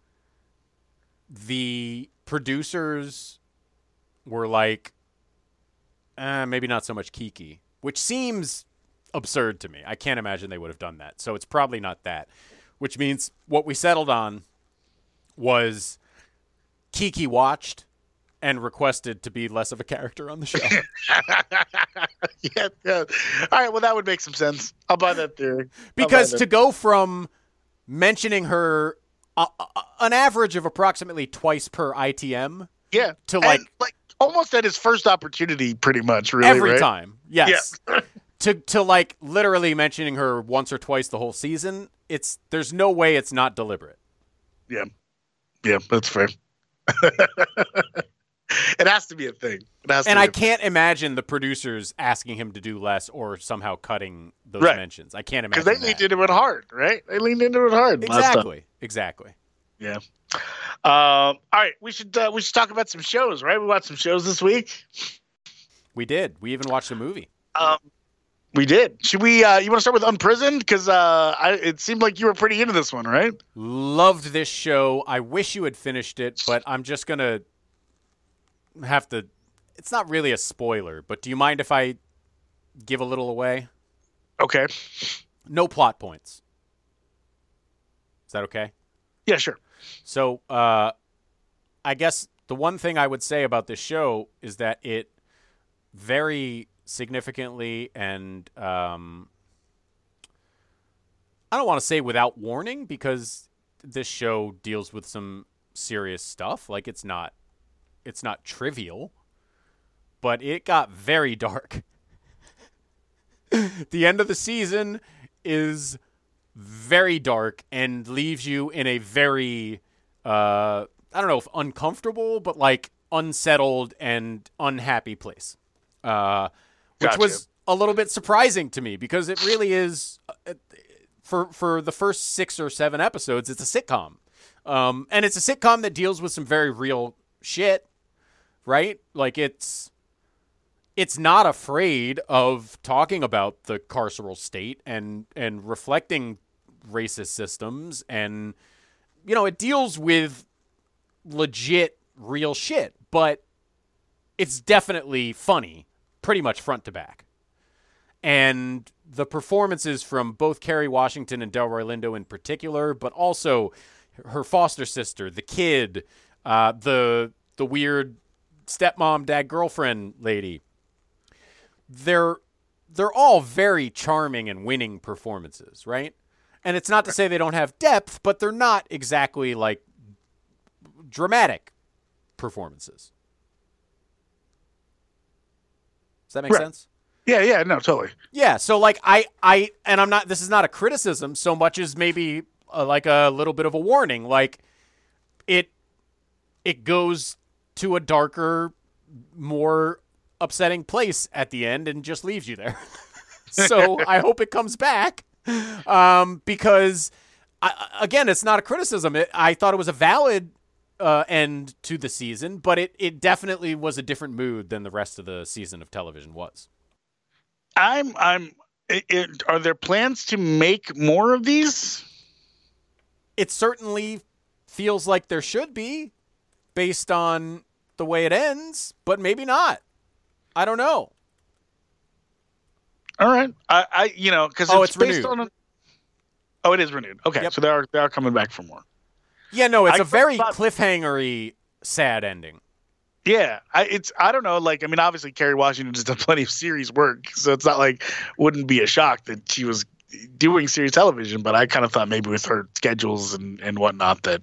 the producers were like, eh, maybe not so much Kiki, which seems absurd to me. I can't imagine they would have done that. So it's probably not that. Which means what we settled on was Kiki watched and requested to be less of a character on the show. yeah, yeah. All right, well, that would make some sense. I'll buy that theory. Because that. to go from mentioning her uh, uh, an average of approximately twice per ITM yeah, to, and, like- like almost at his first opportunity, pretty much. Really, every right? time, yes, to to like literally mentioning her once or twice the whole season, it's there's no way it's not deliberate. Yeah, yeah, that's fair. it has to be a thing. It has And to I can't imagine the producers asking him to do less or somehow cutting those Right. mentions. I can't imagine because imagine they leaned that. into it hard, right? They leaned into it hard. exactly, exactly. Yeah. Um, all right, we should uh, we should talk about some shows, right? We watched some shows this week. We did. We even watched a movie. Um, we did. Should we? Uh, you want to start with Unprisoned? Because uh, I, it seemed like you were pretty into this one, right? Loved this show. I wish you had finished it, but I'm just gonna have to. It's not really a spoiler, but do you mind if I give a little away? Okay. No plot points. Is that okay? Yeah, sure. So, uh, I guess the one thing I would say about this show is that it very significantly and um, I don't want to say without warning because this show deals with some serious stuff. Like it's not, it's not trivial, but it got very dark. the end of the season is very dark and leaves you in a very uh I don't know if uncomfortable but like unsettled and unhappy place. Uh which Gotcha. was a little bit surprising to me because it really is uh, for for the first 6 or 7 episodes it's a sitcom. Um and it's a sitcom that deals with some very real shit, right? Like it's it's not afraid of talking about the carceral state and and reflecting racist systems and you know it deals with legit real shit but it's definitely funny pretty much front to back and the performances from both Kerry Washington and Delroy Lindo in particular but also her foster sister the kid uh, the the weird stepmom dad girlfriend lady they're they're all very charming and winning performances, right? And it's not to say they don't have depth, but they're not exactly like dramatic performances. Does that make Right. sense? Yeah, yeah, no, totally. Yeah, so like I I and I'm not this is not a criticism so much as maybe uh, like a little bit of a warning like it it goes to a darker more upsetting place at the end and just leaves you there. so I hope it comes back um because I, again it's not a criticism it, I thought it was a valid uh, end to the season but it it definitely was a different mood than the rest of the season of television was. I'm, I'm. i it, are there plans to make more of these? it certainly feels like there should be based on the way it ends, but maybe not. I don't know. All right, I, I, you know, because Oh, it's, it's based renewed. on. A, oh, it is renewed. Okay, Yep. so they are they are coming back for more. Yeah, no, it's I a very thought- cliffhangery, sad ending. Yeah, I, it's I don't know. Like, I mean, obviously, Kerry Washington has done plenty of series work, so it's not like wouldn't be a shock that she was doing series television. But I kind of thought maybe with her schedules and and whatnot that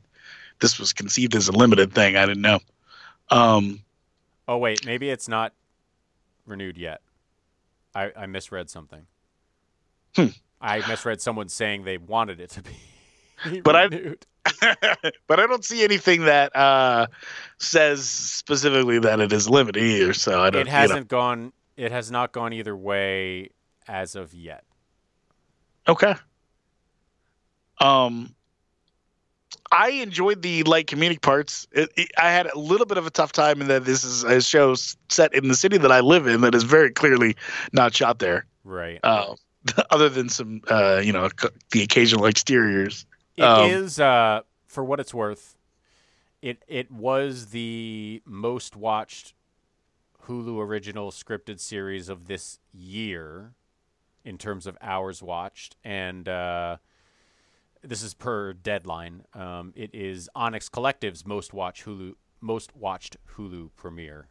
this was conceived as a limited thing. I didn't know. Um, Oh wait, maybe it's not renewed yet. I, I misread something. Hmm. I misread someone saying they wanted it to be But I- renewed. but I don't see anything that uh, says specifically that it is limited either. So I don't. it you know. hasn't gone. It has not gone either way as of yet. Okay. Um, I enjoyed the light comedic parts. It, it- I had a little bit of a tough time in that this is a show set in the city that I live in that is very clearly not shot there. Right. uh, other than some uh, you know the occasional exteriors. It Um, is, uh, for what it's worth. It it was the most watched Hulu original scripted series of this year, in terms of hours watched, and uh, this is per deadline. Um, it is Onyx Collective's most watched Hulu most watched Hulu premiere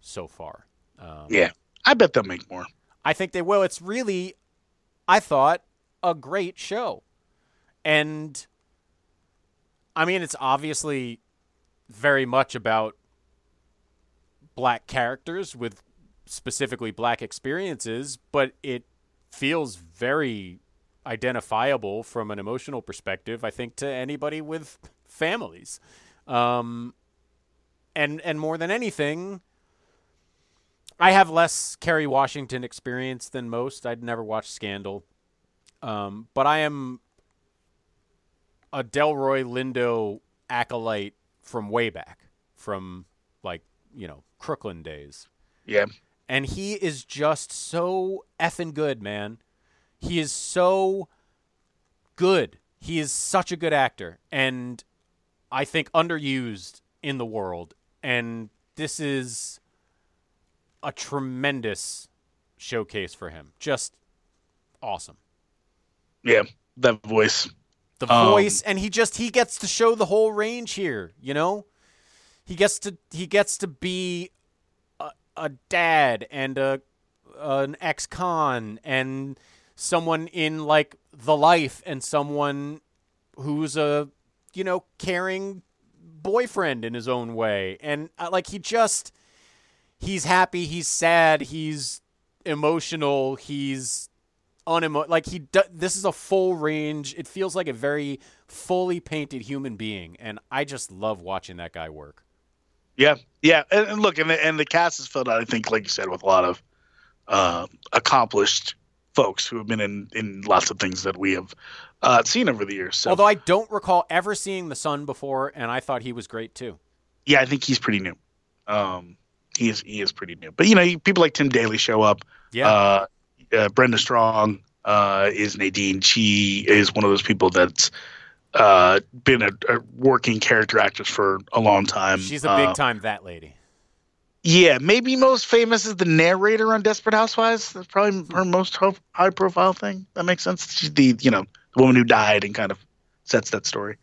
so far. Um, Yeah, I bet they'll make more. I think they will. It's really, I thought, a great show. And I mean, it's obviously very much about black characters with specifically black experiences, but it feels very identifiable from an emotional perspective, I think, to anybody with families. Um, and and more than anything, I have less Kerry Washington experience than most. I'd never watched Scandal, um, but I am a Delroy Lindo acolyte from way back, from like you know Crooklyn days, Yeah, and he is just so effing good, man. He is so good. He is such a good actor, and I think underused in the world. And this is a tremendous showcase for him. Just awesome. yeah, that voice. The Um, voice and he just he gets to show the whole range here, you know? He gets to he gets to be a, a dad and a an ex-con and someone in like the life and someone who's a you know caring boyfriend in his own way and uh, like he just he's happy he's sad he's emotional he's unemo like he do- this is a full range it feels like a very fully painted human being and i just love watching that guy work Yeah, yeah, and, and look, and the, and the cast is filled out. I think, like you said, with a lot of uh, accomplished folks who have been in in lots of things that we have uh, seen over the years. So, although i don't recall ever seeing the sun before and i thought he was great too yeah, I think he's pretty new. Um, he is he is pretty new. But you know, people like Tim Daly show up. yeah Uh, uh, Brenda Strong uh, is Nadine. She is one of those people that's uh, been a, a working character actress for a long time. she's a big time that lady Yeah, maybe most famous is the narrator on Desperate Housewives. That's probably her most ho- high-profile thing. That makes sense. She's the you know the woman who died and kind of sets that story.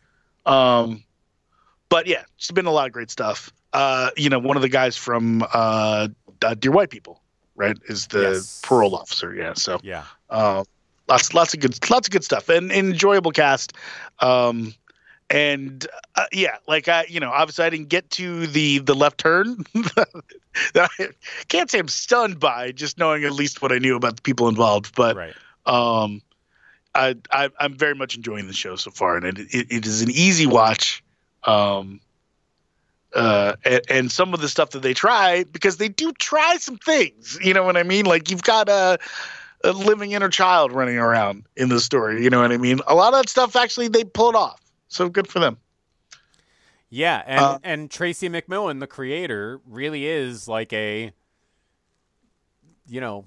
Um, but yeah, she's been a lot of great stuff. Uh, you know, one of the guys from uh, uh, Dear White People, right, is the Yes. parole officer. Yeah, so yeah uh, lots lots of good lots of good stuff and, and enjoyable cast. Um, and uh, yeah, like I, you know, obviously I didn't get to the the left turn. that I can't say I'm stunned by just knowing at least what I knew about the people involved, but right um, I, I I'm very much enjoying the show so far, and it it, it is an easy watch. Um, uh, and, and some of the stuff that they try because they do try some things. You know what I mean? Like you've got a, a living inner child running around in the story. You know what I mean? A lot of that stuff actually they pull it off. So good for them. Yeah, and Uh, and Tracy McMillan, the creator, really is like a you know,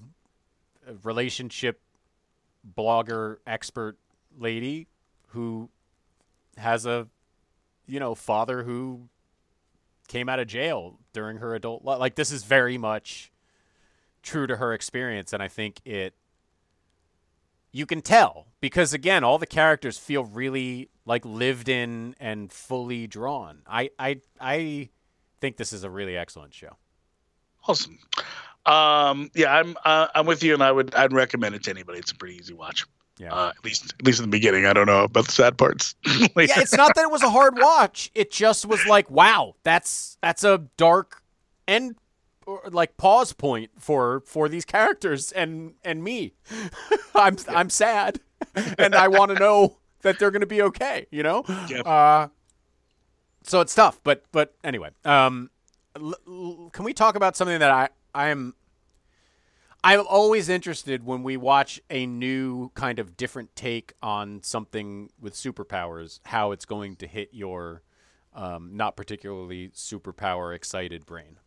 a relationship blogger expert lady who has a you know, father who came out of jail during her adult life. Like this is very much true to her experience and I think it you can tell because again all the characters feel really like lived in and fully drawn i i i think this is a really excellent show Awesome. Um, yeah, I'm uh, I'm with you, and I would I'd recommend it to anybody. It's a pretty easy watch. yeah Uh, at least at least in the beginning. I don't know about the sad parts. yeah it's not that it was a hard watch it just was like wow that's that's a dark end or like pause point for for these characters and and me i'm i'm sad and i want to know that they're going to be okay you know Yep. uh so it's tough but but anyway um l- l- can we talk about something that i i'm I'm always interested when we watch a new kind of different take on something with superpowers, how it's going to hit your um, not particularly superpower excited brain.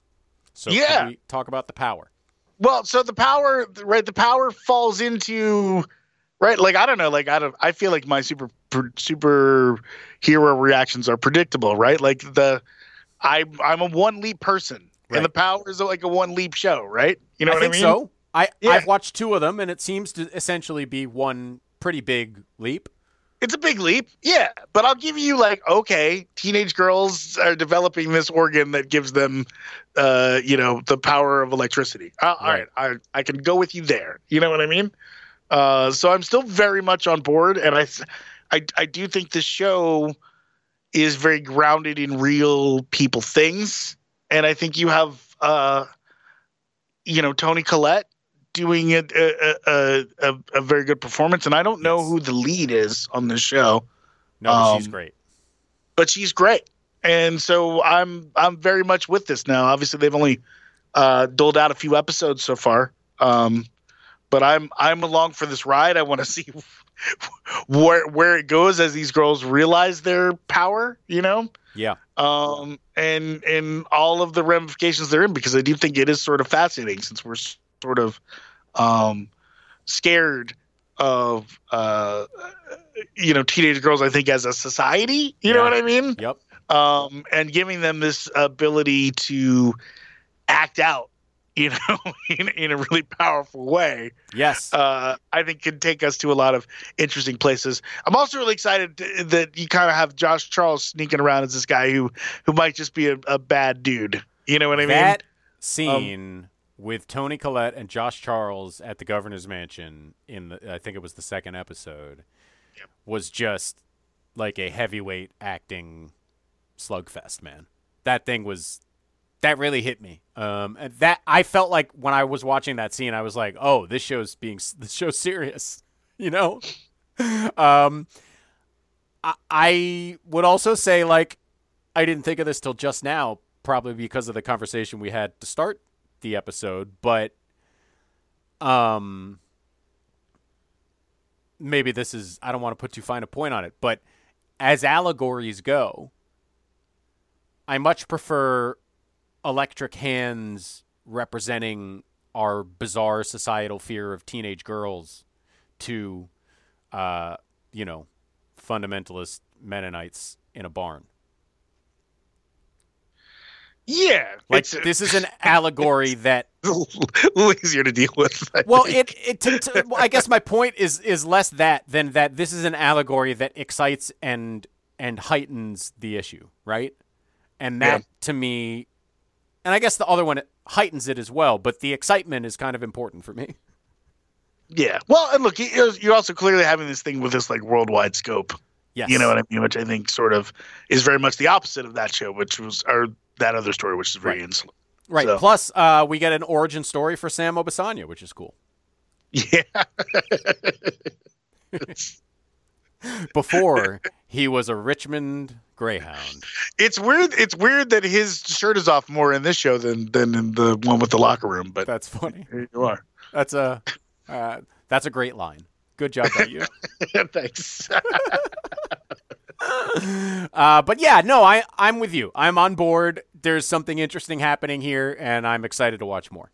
So Yeah. can we talk about the power? Well, so the power, right? The power falls into, right? Like I don't know, like I don't. I feel like my super super hero reactions are predictable, right? Like the, I I'm a one leap person, Right. and the power is like a one leap show, right? You know I what think I mean? so. I Yeah. I've watched two of them, and it seems to essentially be one pretty big leap. It's a big leap, yeah. But I'll give you like, okay, teenage girls are developing this organ that gives them, uh, you know, the power of electricity. Uh, All right, I I can go with you there. You know what I mean? Uh, so I'm still very much on board, and I, I I do think this show is very grounded in real people things, and I think you have, uh, you know, Toni Collette doing a, a, a, a very good performance, and I don't know Yes. who the lead is on this show No, but she's Um, great. but she's great. And so I'm I'm very much with this now. Obviously, they've only uh, doled out a few episodes so far, um, but I'm I'm along for this ride. I want to see where where it goes as these girls realize their power. You know, Yeah. um, and and all of the ramifications they're in because I do think it is sort of fascinating since we're sort of um, scared of uh, you know teenage girls. I think as a society, you know what I mean Yep. um, and giving them this ability to act out, you know, in, in a really powerful way, Yes. uh, I think can take us to a lot of interesting places. I'm also really excited that you kind of have Josh Charles sneaking around as this guy who who might just be a, a bad dude. You know what I mean? that scene with Toni Collette and Josh Charles at the governor's mansion in the I think it was the second episode was just like a heavyweight acting slugfest, man. That thing was that really hit me. Um, that I felt like when I was watching that scene, I was like, "Oh, this show's being this show's serious," you know. um, I, I would also say like I didn't think of this till just now, probably because of the conversation we had to start the episode, but um maybe this is I don't want to put too fine a point on it, but as allegories go, I much prefer electric hands representing our bizarre societal fear of teenage girls to uh, you know, fundamentalist Mennonites in a barn. yeah, Like this is an allegory that a little easier to deal with. I well, think. it, it to, to, I guess my point is is less that than that this is an allegory that excites and and heightens the issue, right? And that Yeah. to me, and I guess the other one heightens it as well. But the excitement is kind of important for me. yeah. Well, and look, you- you're also clearly having this thing with this like worldwide scope. Yes, You know what I mean? Which I think sort of is very much the opposite of that show, which was or that other story, which is very Right. insular. right. so- Plus, uh, we get an origin story for Sam Obisanya, which is cool. Yeah. Before he was a Richmond Greyhound. It's weird. It's weird that his shirt is off more in this show than than in the one with the locker room. But That's funny. here you are. That's a uh, that's a great line. Good job by you. Thanks. Uh, but yeah, no, I I'm with you. I'm on board. There's something interesting happening here, and I'm excited to watch more.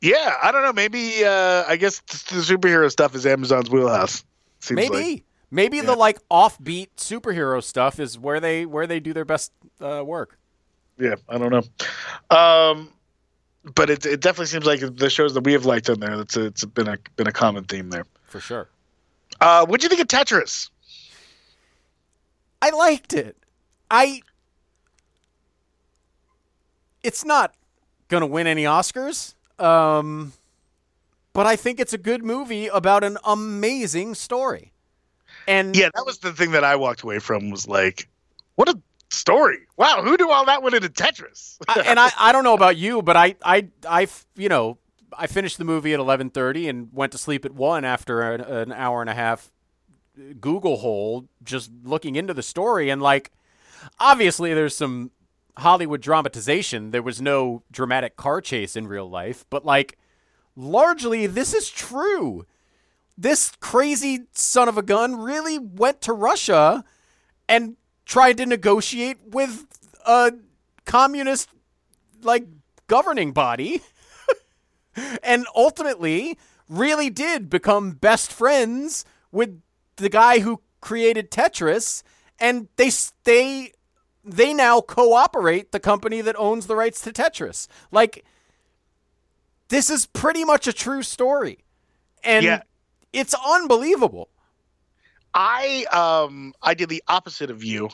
yeah, I don't know. Maybe uh, I guess the superhero stuff is Amazon's wheelhouse. Seems Maybe like. Maybe the like offbeat superhero stuff is where they where they do their best uh, work. Yeah, I don't know. Um, but it it definitely seems like the shows that we have liked on there. That's a, it's been a been a common theme there. For sure. Uh, what do you think of Tetris? I liked it. I it's not gonna win any Oscars. Um but I think it's a good movie about an amazing story. And Yeah, that was the thing that I walked away from. Was like, what a story! Wow, who knew all that went into Tetris? I, and I, I don't know about you, but I, I, I, you know, I finished the movie at eleven thirty and went to sleep at one after an, an hour and a half Google hole just looking into the story and like, obviously there's some Hollywood dramatization. There was no dramatic car chase in real life, but like, largely this is true. This crazy son of a gun really went to Russia and tried to negotiate with a communist like governing body and ultimately really did become best friends with the guy who created Tetris and they they they now cooperate the company that owns the rights to Tetris. Like this is pretty much a true story. And Yeah. It's unbelievable. I um I did the opposite of you,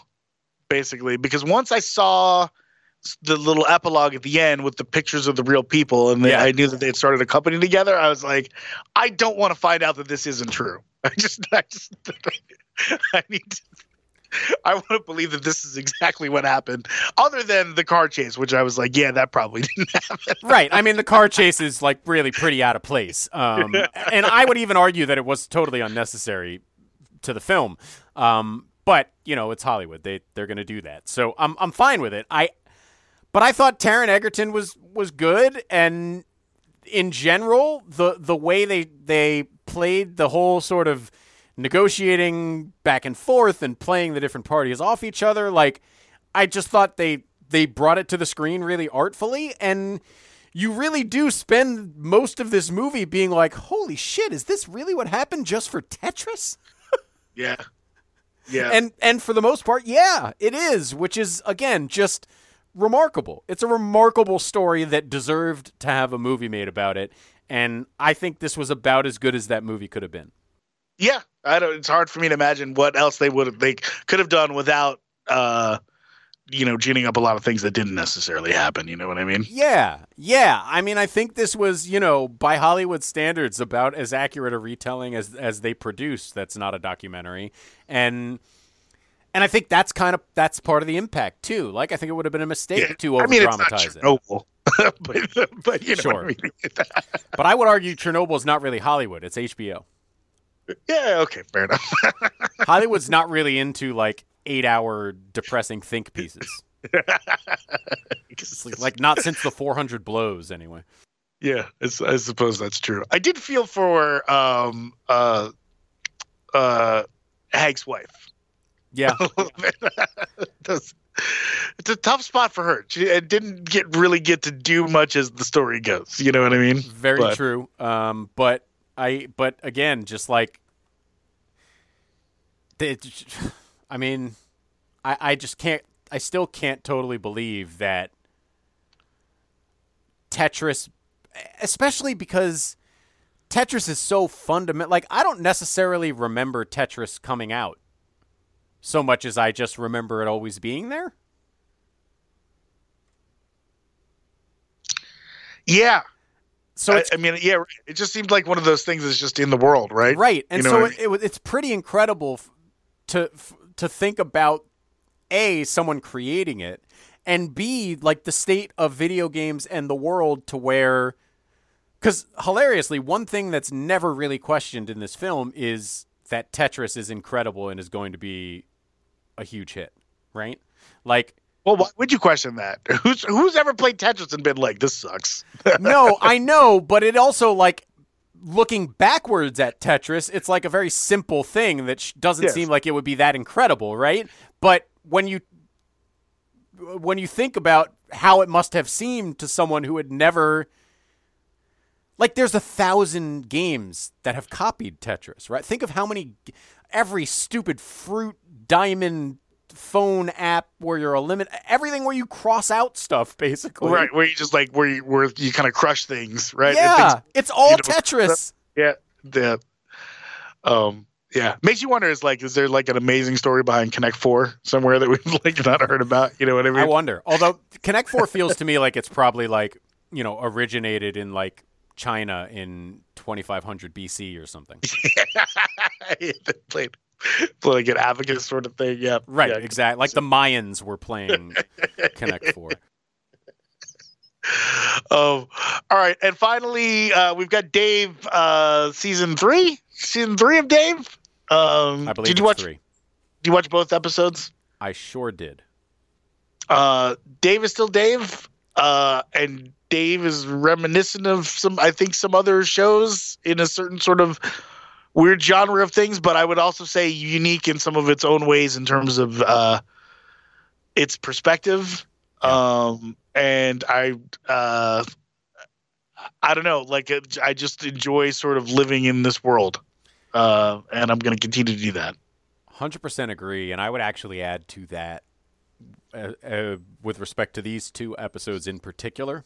basically, because once I saw the little epilogue at the end with the pictures of the real people, and they, Yeah. I knew that they had started a company together, I was like, I don't want to find out that this isn't true. I just, I just, I need. To, I want to believe that this is exactly what happened, other than the car chase, which I was like, yeah, that probably didn't happen. right. I mean, the car chase is like really pretty out of place. Um, and I would even argue that it was totally unnecessary to the film. Um, but you know, it's Hollywood. They they're going to do that. So I'm I'm fine with it. I but I thought Taron Egerton was was good and in general the the way they they played the whole sort of negotiating back and forth and playing the different parties off each other. Like I just thought they they brought it to the screen really artfully. And you really do spend most of this movie being like holy shit is this really what happened just for Tetris? Yeah, yeah, and and for the most part, yeah, it is, which is again just remarkable. It's a remarkable story that deserved to have a movie made about it, and I think this was about as good as that movie could have been. Yeah. I don't. It's hard for me to imagine what else they would they could have done without, uh, you know, ginning up a lot of things that didn't necessarily happen. You know what I mean? Yeah, yeah. I mean, I think this was, you know, by Hollywood standards, about as accurate a retelling as as they produced. That's not a documentary, and and I think that's kind of that's part of the impact too. Like, I think it would have been a mistake to over I mean, dramatize it. But, but you know Sure. I mean. But I would argue Chernobyl is not really Hollywood; it's HBO. Yeah, okay, fair enough. Hollywood's not really into like eight hour depressing think pieces. Like not since the 400 blows, anyway. yeah, it's, I suppose that's true. I did feel for um uh uh Hank's wife. Yeah, a little bit. That's- it's a tough spot for her. She it didn't get really get to do much as the story goes. You know what I mean? very But- true. Um, but I, but again, just like, I mean, I, I just can't. I still can't totally believe that Tetris, especially because Tetris is so fundamental. Like, I don't necessarily remember Tetris coming out so much as I just remember it always being there. Yeah. So I, I mean, yeah. It just seemed like one of those things that's just in the world, right? right and You know so what I it, it, it's pretty incredible to f- to think about a someone creating it and b like the state of video games and the world to where because hilariously one thing that's never really questioned in this film is that tetris is incredible and is going to be a huge hit right like Well, why would you question that? Who's who's ever played Tetris and been like, "This sucks"? no, I know, but it also like looking backwards at Tetris, it's like a very simple thing that sh- doesn't Yes. seem like it would be that incredible, right? But when you when you think about how it must have seemed to someone who had never like there's a thousand games that have copied Tetris, right? Think of how many every stupid fruit diamond phone app where you're eliminate everything where you cross out stuff basically. right, where you just like where you where you kind of crush things, right? Yeah, things- it's all you know, Tetris. yeah, yeah. Um, yeah, makes you wonder. Is like, is there like an amazing story behind Connect Four somewhere that we've like not heard about? You know what I mean? I wonder. Although Connect Four feels to me like it's probably like you know originated in like China in 2500 BC or something. Played, played like an abacus sort of thing. Yeah, Right, Yeah. exactly. Like the Mayans were playing Connect Four. Um, all right, and finally, uh, we've got Dave, uh, season three, season three of Dave. Um, I believe did you watch? three. Did you watch both episodes? I sure did. Uh, Dave is still Dave, uh, and Dave is reminiscent of some, I think, some other shows in a certain sort of weird genre of things. But I would also say unique in some of its own ways in terms of uh, its perspective. Um, and I, uh, I don't know. Like I just enjoy sort of living in this world, uh, and I'm going to continue to do that. Hundred percent agree, and I would actually add to that, uh, uh, with respect to these two episodes in particular.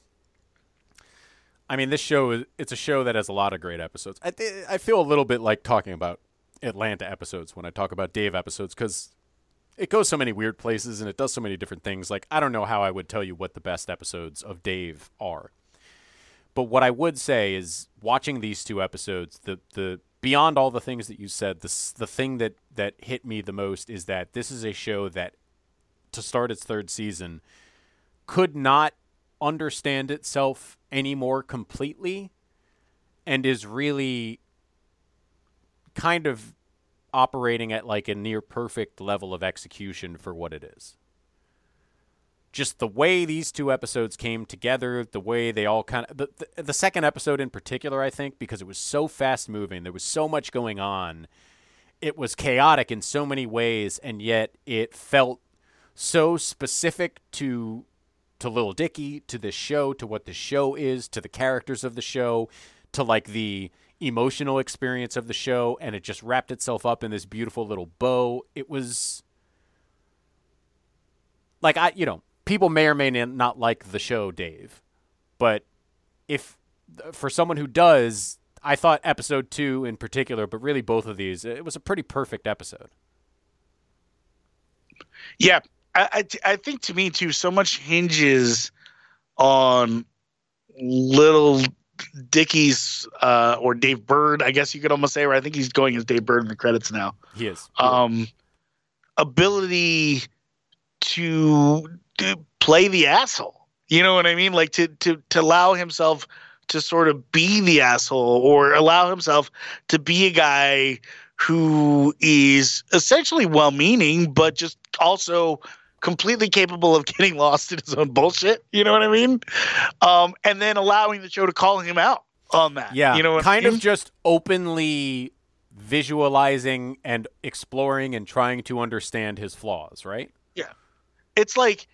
I mean, this show is it's a show that has a lot of great episodes. I th- I feel a little bit like talking about Atlanta episodes when I talk about Dave episodes because it goes so many weird places and it does so many different things. Like I don't know how I would tell you what the best episodes of Dave are. But what I would say is watching these two episodes, the the beyond all the things that you said, the the thing that that hit me the most is that this is a show that to start its third season could not understand itself any more completely and is really kind of operating at like a near perfect level of execution for what it is just the way these two episodes came together, the way they all kind of the, the the second episode in particular, I think, because it was so fast moving, there was so much going on. It was chaotic in so many ways, and yet it felt so specific to to Little Dicky, to this show, to what the show is, to the characters of the show, to like the emotional experience of the show, and it just wrapped itself up in this beautiful little bow. It was like I, you know, people may or may not like the show, Dave, but if for someone who does, I thought episode two in particular, but really both of these, it was a pretty perfect episode. Yeah, I, I, I think to me too, so much hinges on little Dicky's uh, or Dave Burd, I guess you could almost say, or I think he's going as Dave Burd in the credits now. He is. Um, ability to, to play the asshole. You know what I mean? Like to to to allow himself to sort of be the asshole or allow himself to be a guy who is essentially well-meaning but just also completely capable of getting lost in his own bullshit you know what i mean um and then allowing the show to call him out on that Yeah, you know what kind I mean? of just openly visualizing and exploring and trying to understand his flaws, right? Yeah, it's like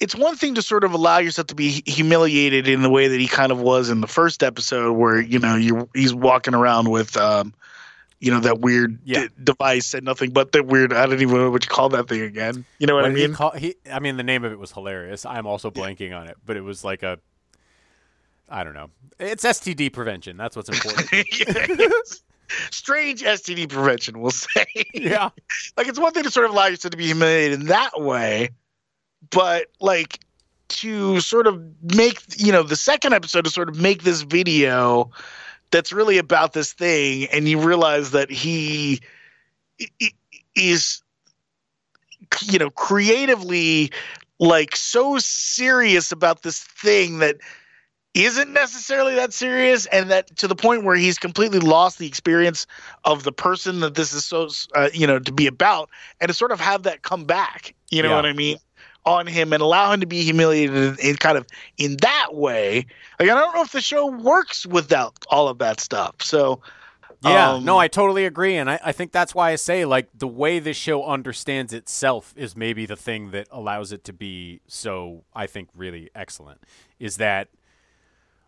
it's one thing to sort of allow yourself to be humiliated in the way that he kind of was in the first episode where you know you he's walking around with um you know that weird Yeah. d- device and nothing but the weird i don't even know what you call that thing again you know what, I did he mean call- he- I mean, the name of it was hilarious. I'm also blanking on it, but it was like a, I don't know. It's STD prevention. That's what's important. strange std prevention we'll say yeah. like it's one thing to sort of allow yourself to be humiliated in that way, but like to sort of make you know the second episode to sort of make this video that's really about this thing, and you realize that he is you know creatively like so serious about this thing that isn't necessarily that serious and that to the point where he's completely lost the experience of the person that this is so uh, you know to be about and to sort of have that come back you know Yeah. what i mean on him and allow him to be humiliated in, in kind of in that way like i don't know if the show works without all of that stuff so Yeah, um, no, I totally agree, and I, I think that's why I say like the way this show understands itself is maybe the thing that allows it to be so I think really excellent. Is that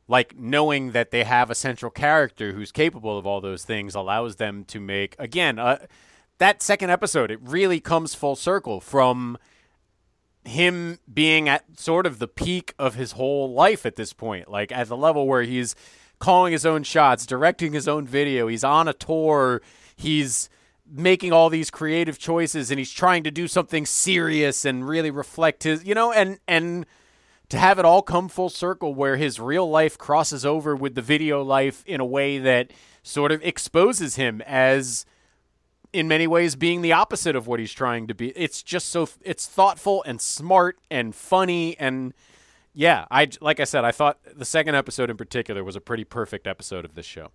like knowing that they have a central character who's capable of all those things allows them to make again uh, that second episode. It really comes full circle from him being at sort of the peak of his whole life at this point, like at the level where he's calling his own shots, directing his own video, he's on a tour, he's making all these creative choices and he's trying to do something serious and really reflect his, you know, and and to have it all come full circle where his real life crosses over with the video life in a way that sort of exposes him as in many ways being the opposite of what he's trying to be. It's just so it's thoughtful and smart and funny and yeah, I like I said I thought the second episode in particular was a pretty perfect episode of this show.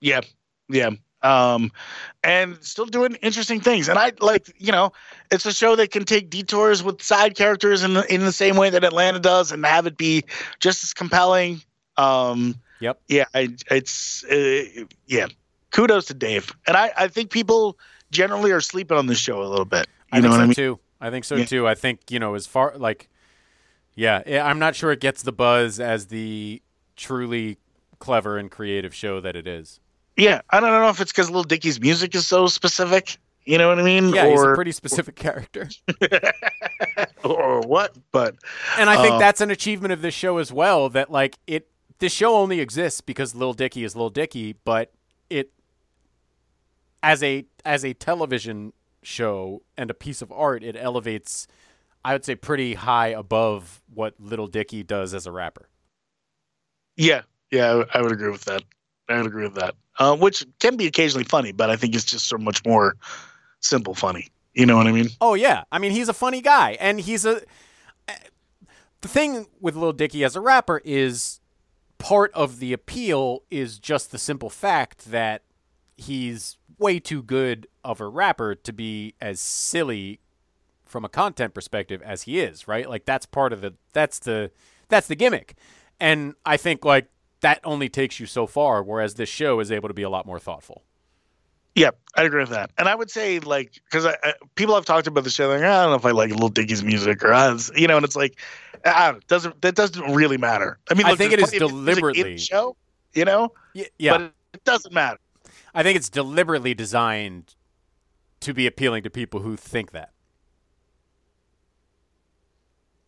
Yeah, yeah. Um, and still doing interesting things. And I like, you know, it's a show that can take detours with side characters in the, in the same way that Atlanta does, and have it be just as compelling. Um, Yep. yeah, I, it's uh, yeah. Kudos to Dave, and I I think people generally are sleeping on this show a little bit. You I know so I mean? too. I think so Yeah. too. I think you know as far like, yeah, eh, I'm not sure it gets the buzz as the truly clever and creative show that it is. Yeah, I don't know if it's because Little Dicky's music is so specific. You know what I mean? Yeah, he's a pretty specific character. or what? But And I think Uh, that's an achievement of this show as well. That like it, this show only exists because Lil Dicky is Lil Dicky, but as a as a television show and a piece of art, it elevates, I would say, pretty high above what Little Dicky does as a rapper. yeah, yeah, I would- agree with that. I would agree with that. Uh, which can be occasionally funny, but I think it's just so much more simple funny. You know what I mean? Oh yeah, I mean he's a funny guy, and he's a. The thing with Little Dicky as a rapper is part of the appeal is just the simple fact that he's way too good of a rapper to be as silly from a content perspective as he is, right? Like that's part of the that's the that's the gimmick. And I think like that only takes you so far whereas this show is able to be a lot more thoughtful. Yeah, I agree with that. And I would say like because I, I, people have talked about the show, like I don't know if I like Little Dicky's music or uh, you know, and it's like I don't doesn't that doesn't really matter. I mean, I think it is plenty in the deliberately- show, you know, Y- yeah. but it doesn't matter. I think it's deliberately designed to be appealing to people who think that.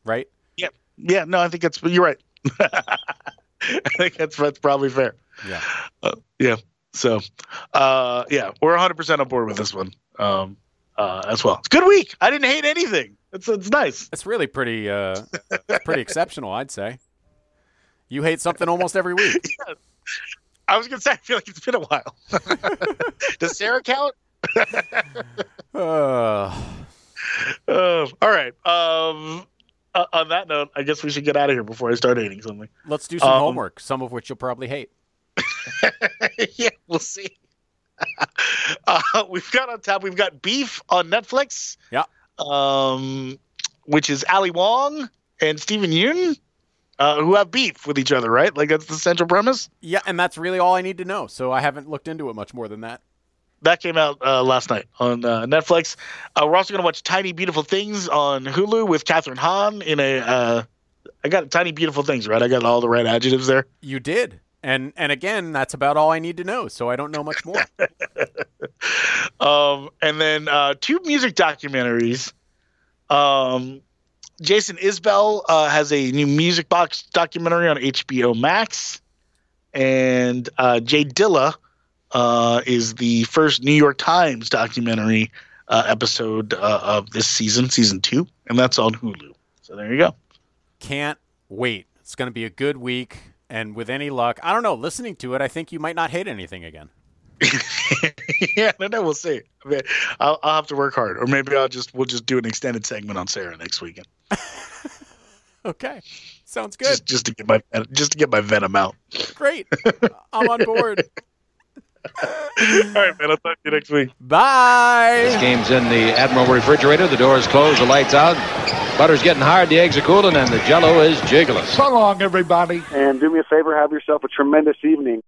Right? Yeah, yeah. No, I think that's you're right. I think that's that's probably fair. Yeah. Uh, yeah. So, uh, yeah, we're 100 percent on board with this one um, uh, as well. It's good week. I didn't hate anything. It's it's nice. It's really pretty uh pretty exceptional, I'd say. You hate something almost every week. I was gonna say I feel like it's been a while. Does Sarah count? Uh, Uh, all right. Um, uh, on that note, I guess we should get out of here before I start hating something. let's do some Um, homework, some of which you'll probably hate. yeah, we'll see. uh, we've got on top. We've got Beef on Netflix. Yeah. Um, which is Ali Wong and Steven Yeun, uh, who have beef with each other, right? Like that's the central premise. Yeah, and that's really all I need to know. So I haven't looked into it much more than that. That came out uh, last night on uh, Netflix. Uh, we're also going to watch Tiny Beautiful Things on Hulu with Kathryn Hahn in a. Uh, I got Tiny Beautiful Things, right? I got all the right adjectives there. You did. And and again, that's about all I need to know. So I don't know much more. um, and then uh, two music documentaries. Um, Jason Isbell uh, has a new music box documentary on HBO Max, and uh, J Dilla uh, is the first New York Times documentary uh, episode uh, of this season, season two, and that's on Hulu. So there you go. Can't wait. It's going to be a good week. And with any luck, I don't know, listening to it, I think you might not hate anything again. yeah, no, no, we'll see. I mean, I'll, I'll have to work hard, or maybe I'll just we'll just do an extended segment on Sarah next weekend. Okay. Sounds good. just just to get my just to get my venom out. Great. I'm on board. All right, man. I'll talk to you next week. Bye. This game's in the Admiral refrigerator. The door's closed, the lights out. Butter's getting hard, the eggs are cooling, and the jello is jiggling. So long, everybody. And do me a favor, have yourself a tremendous evening.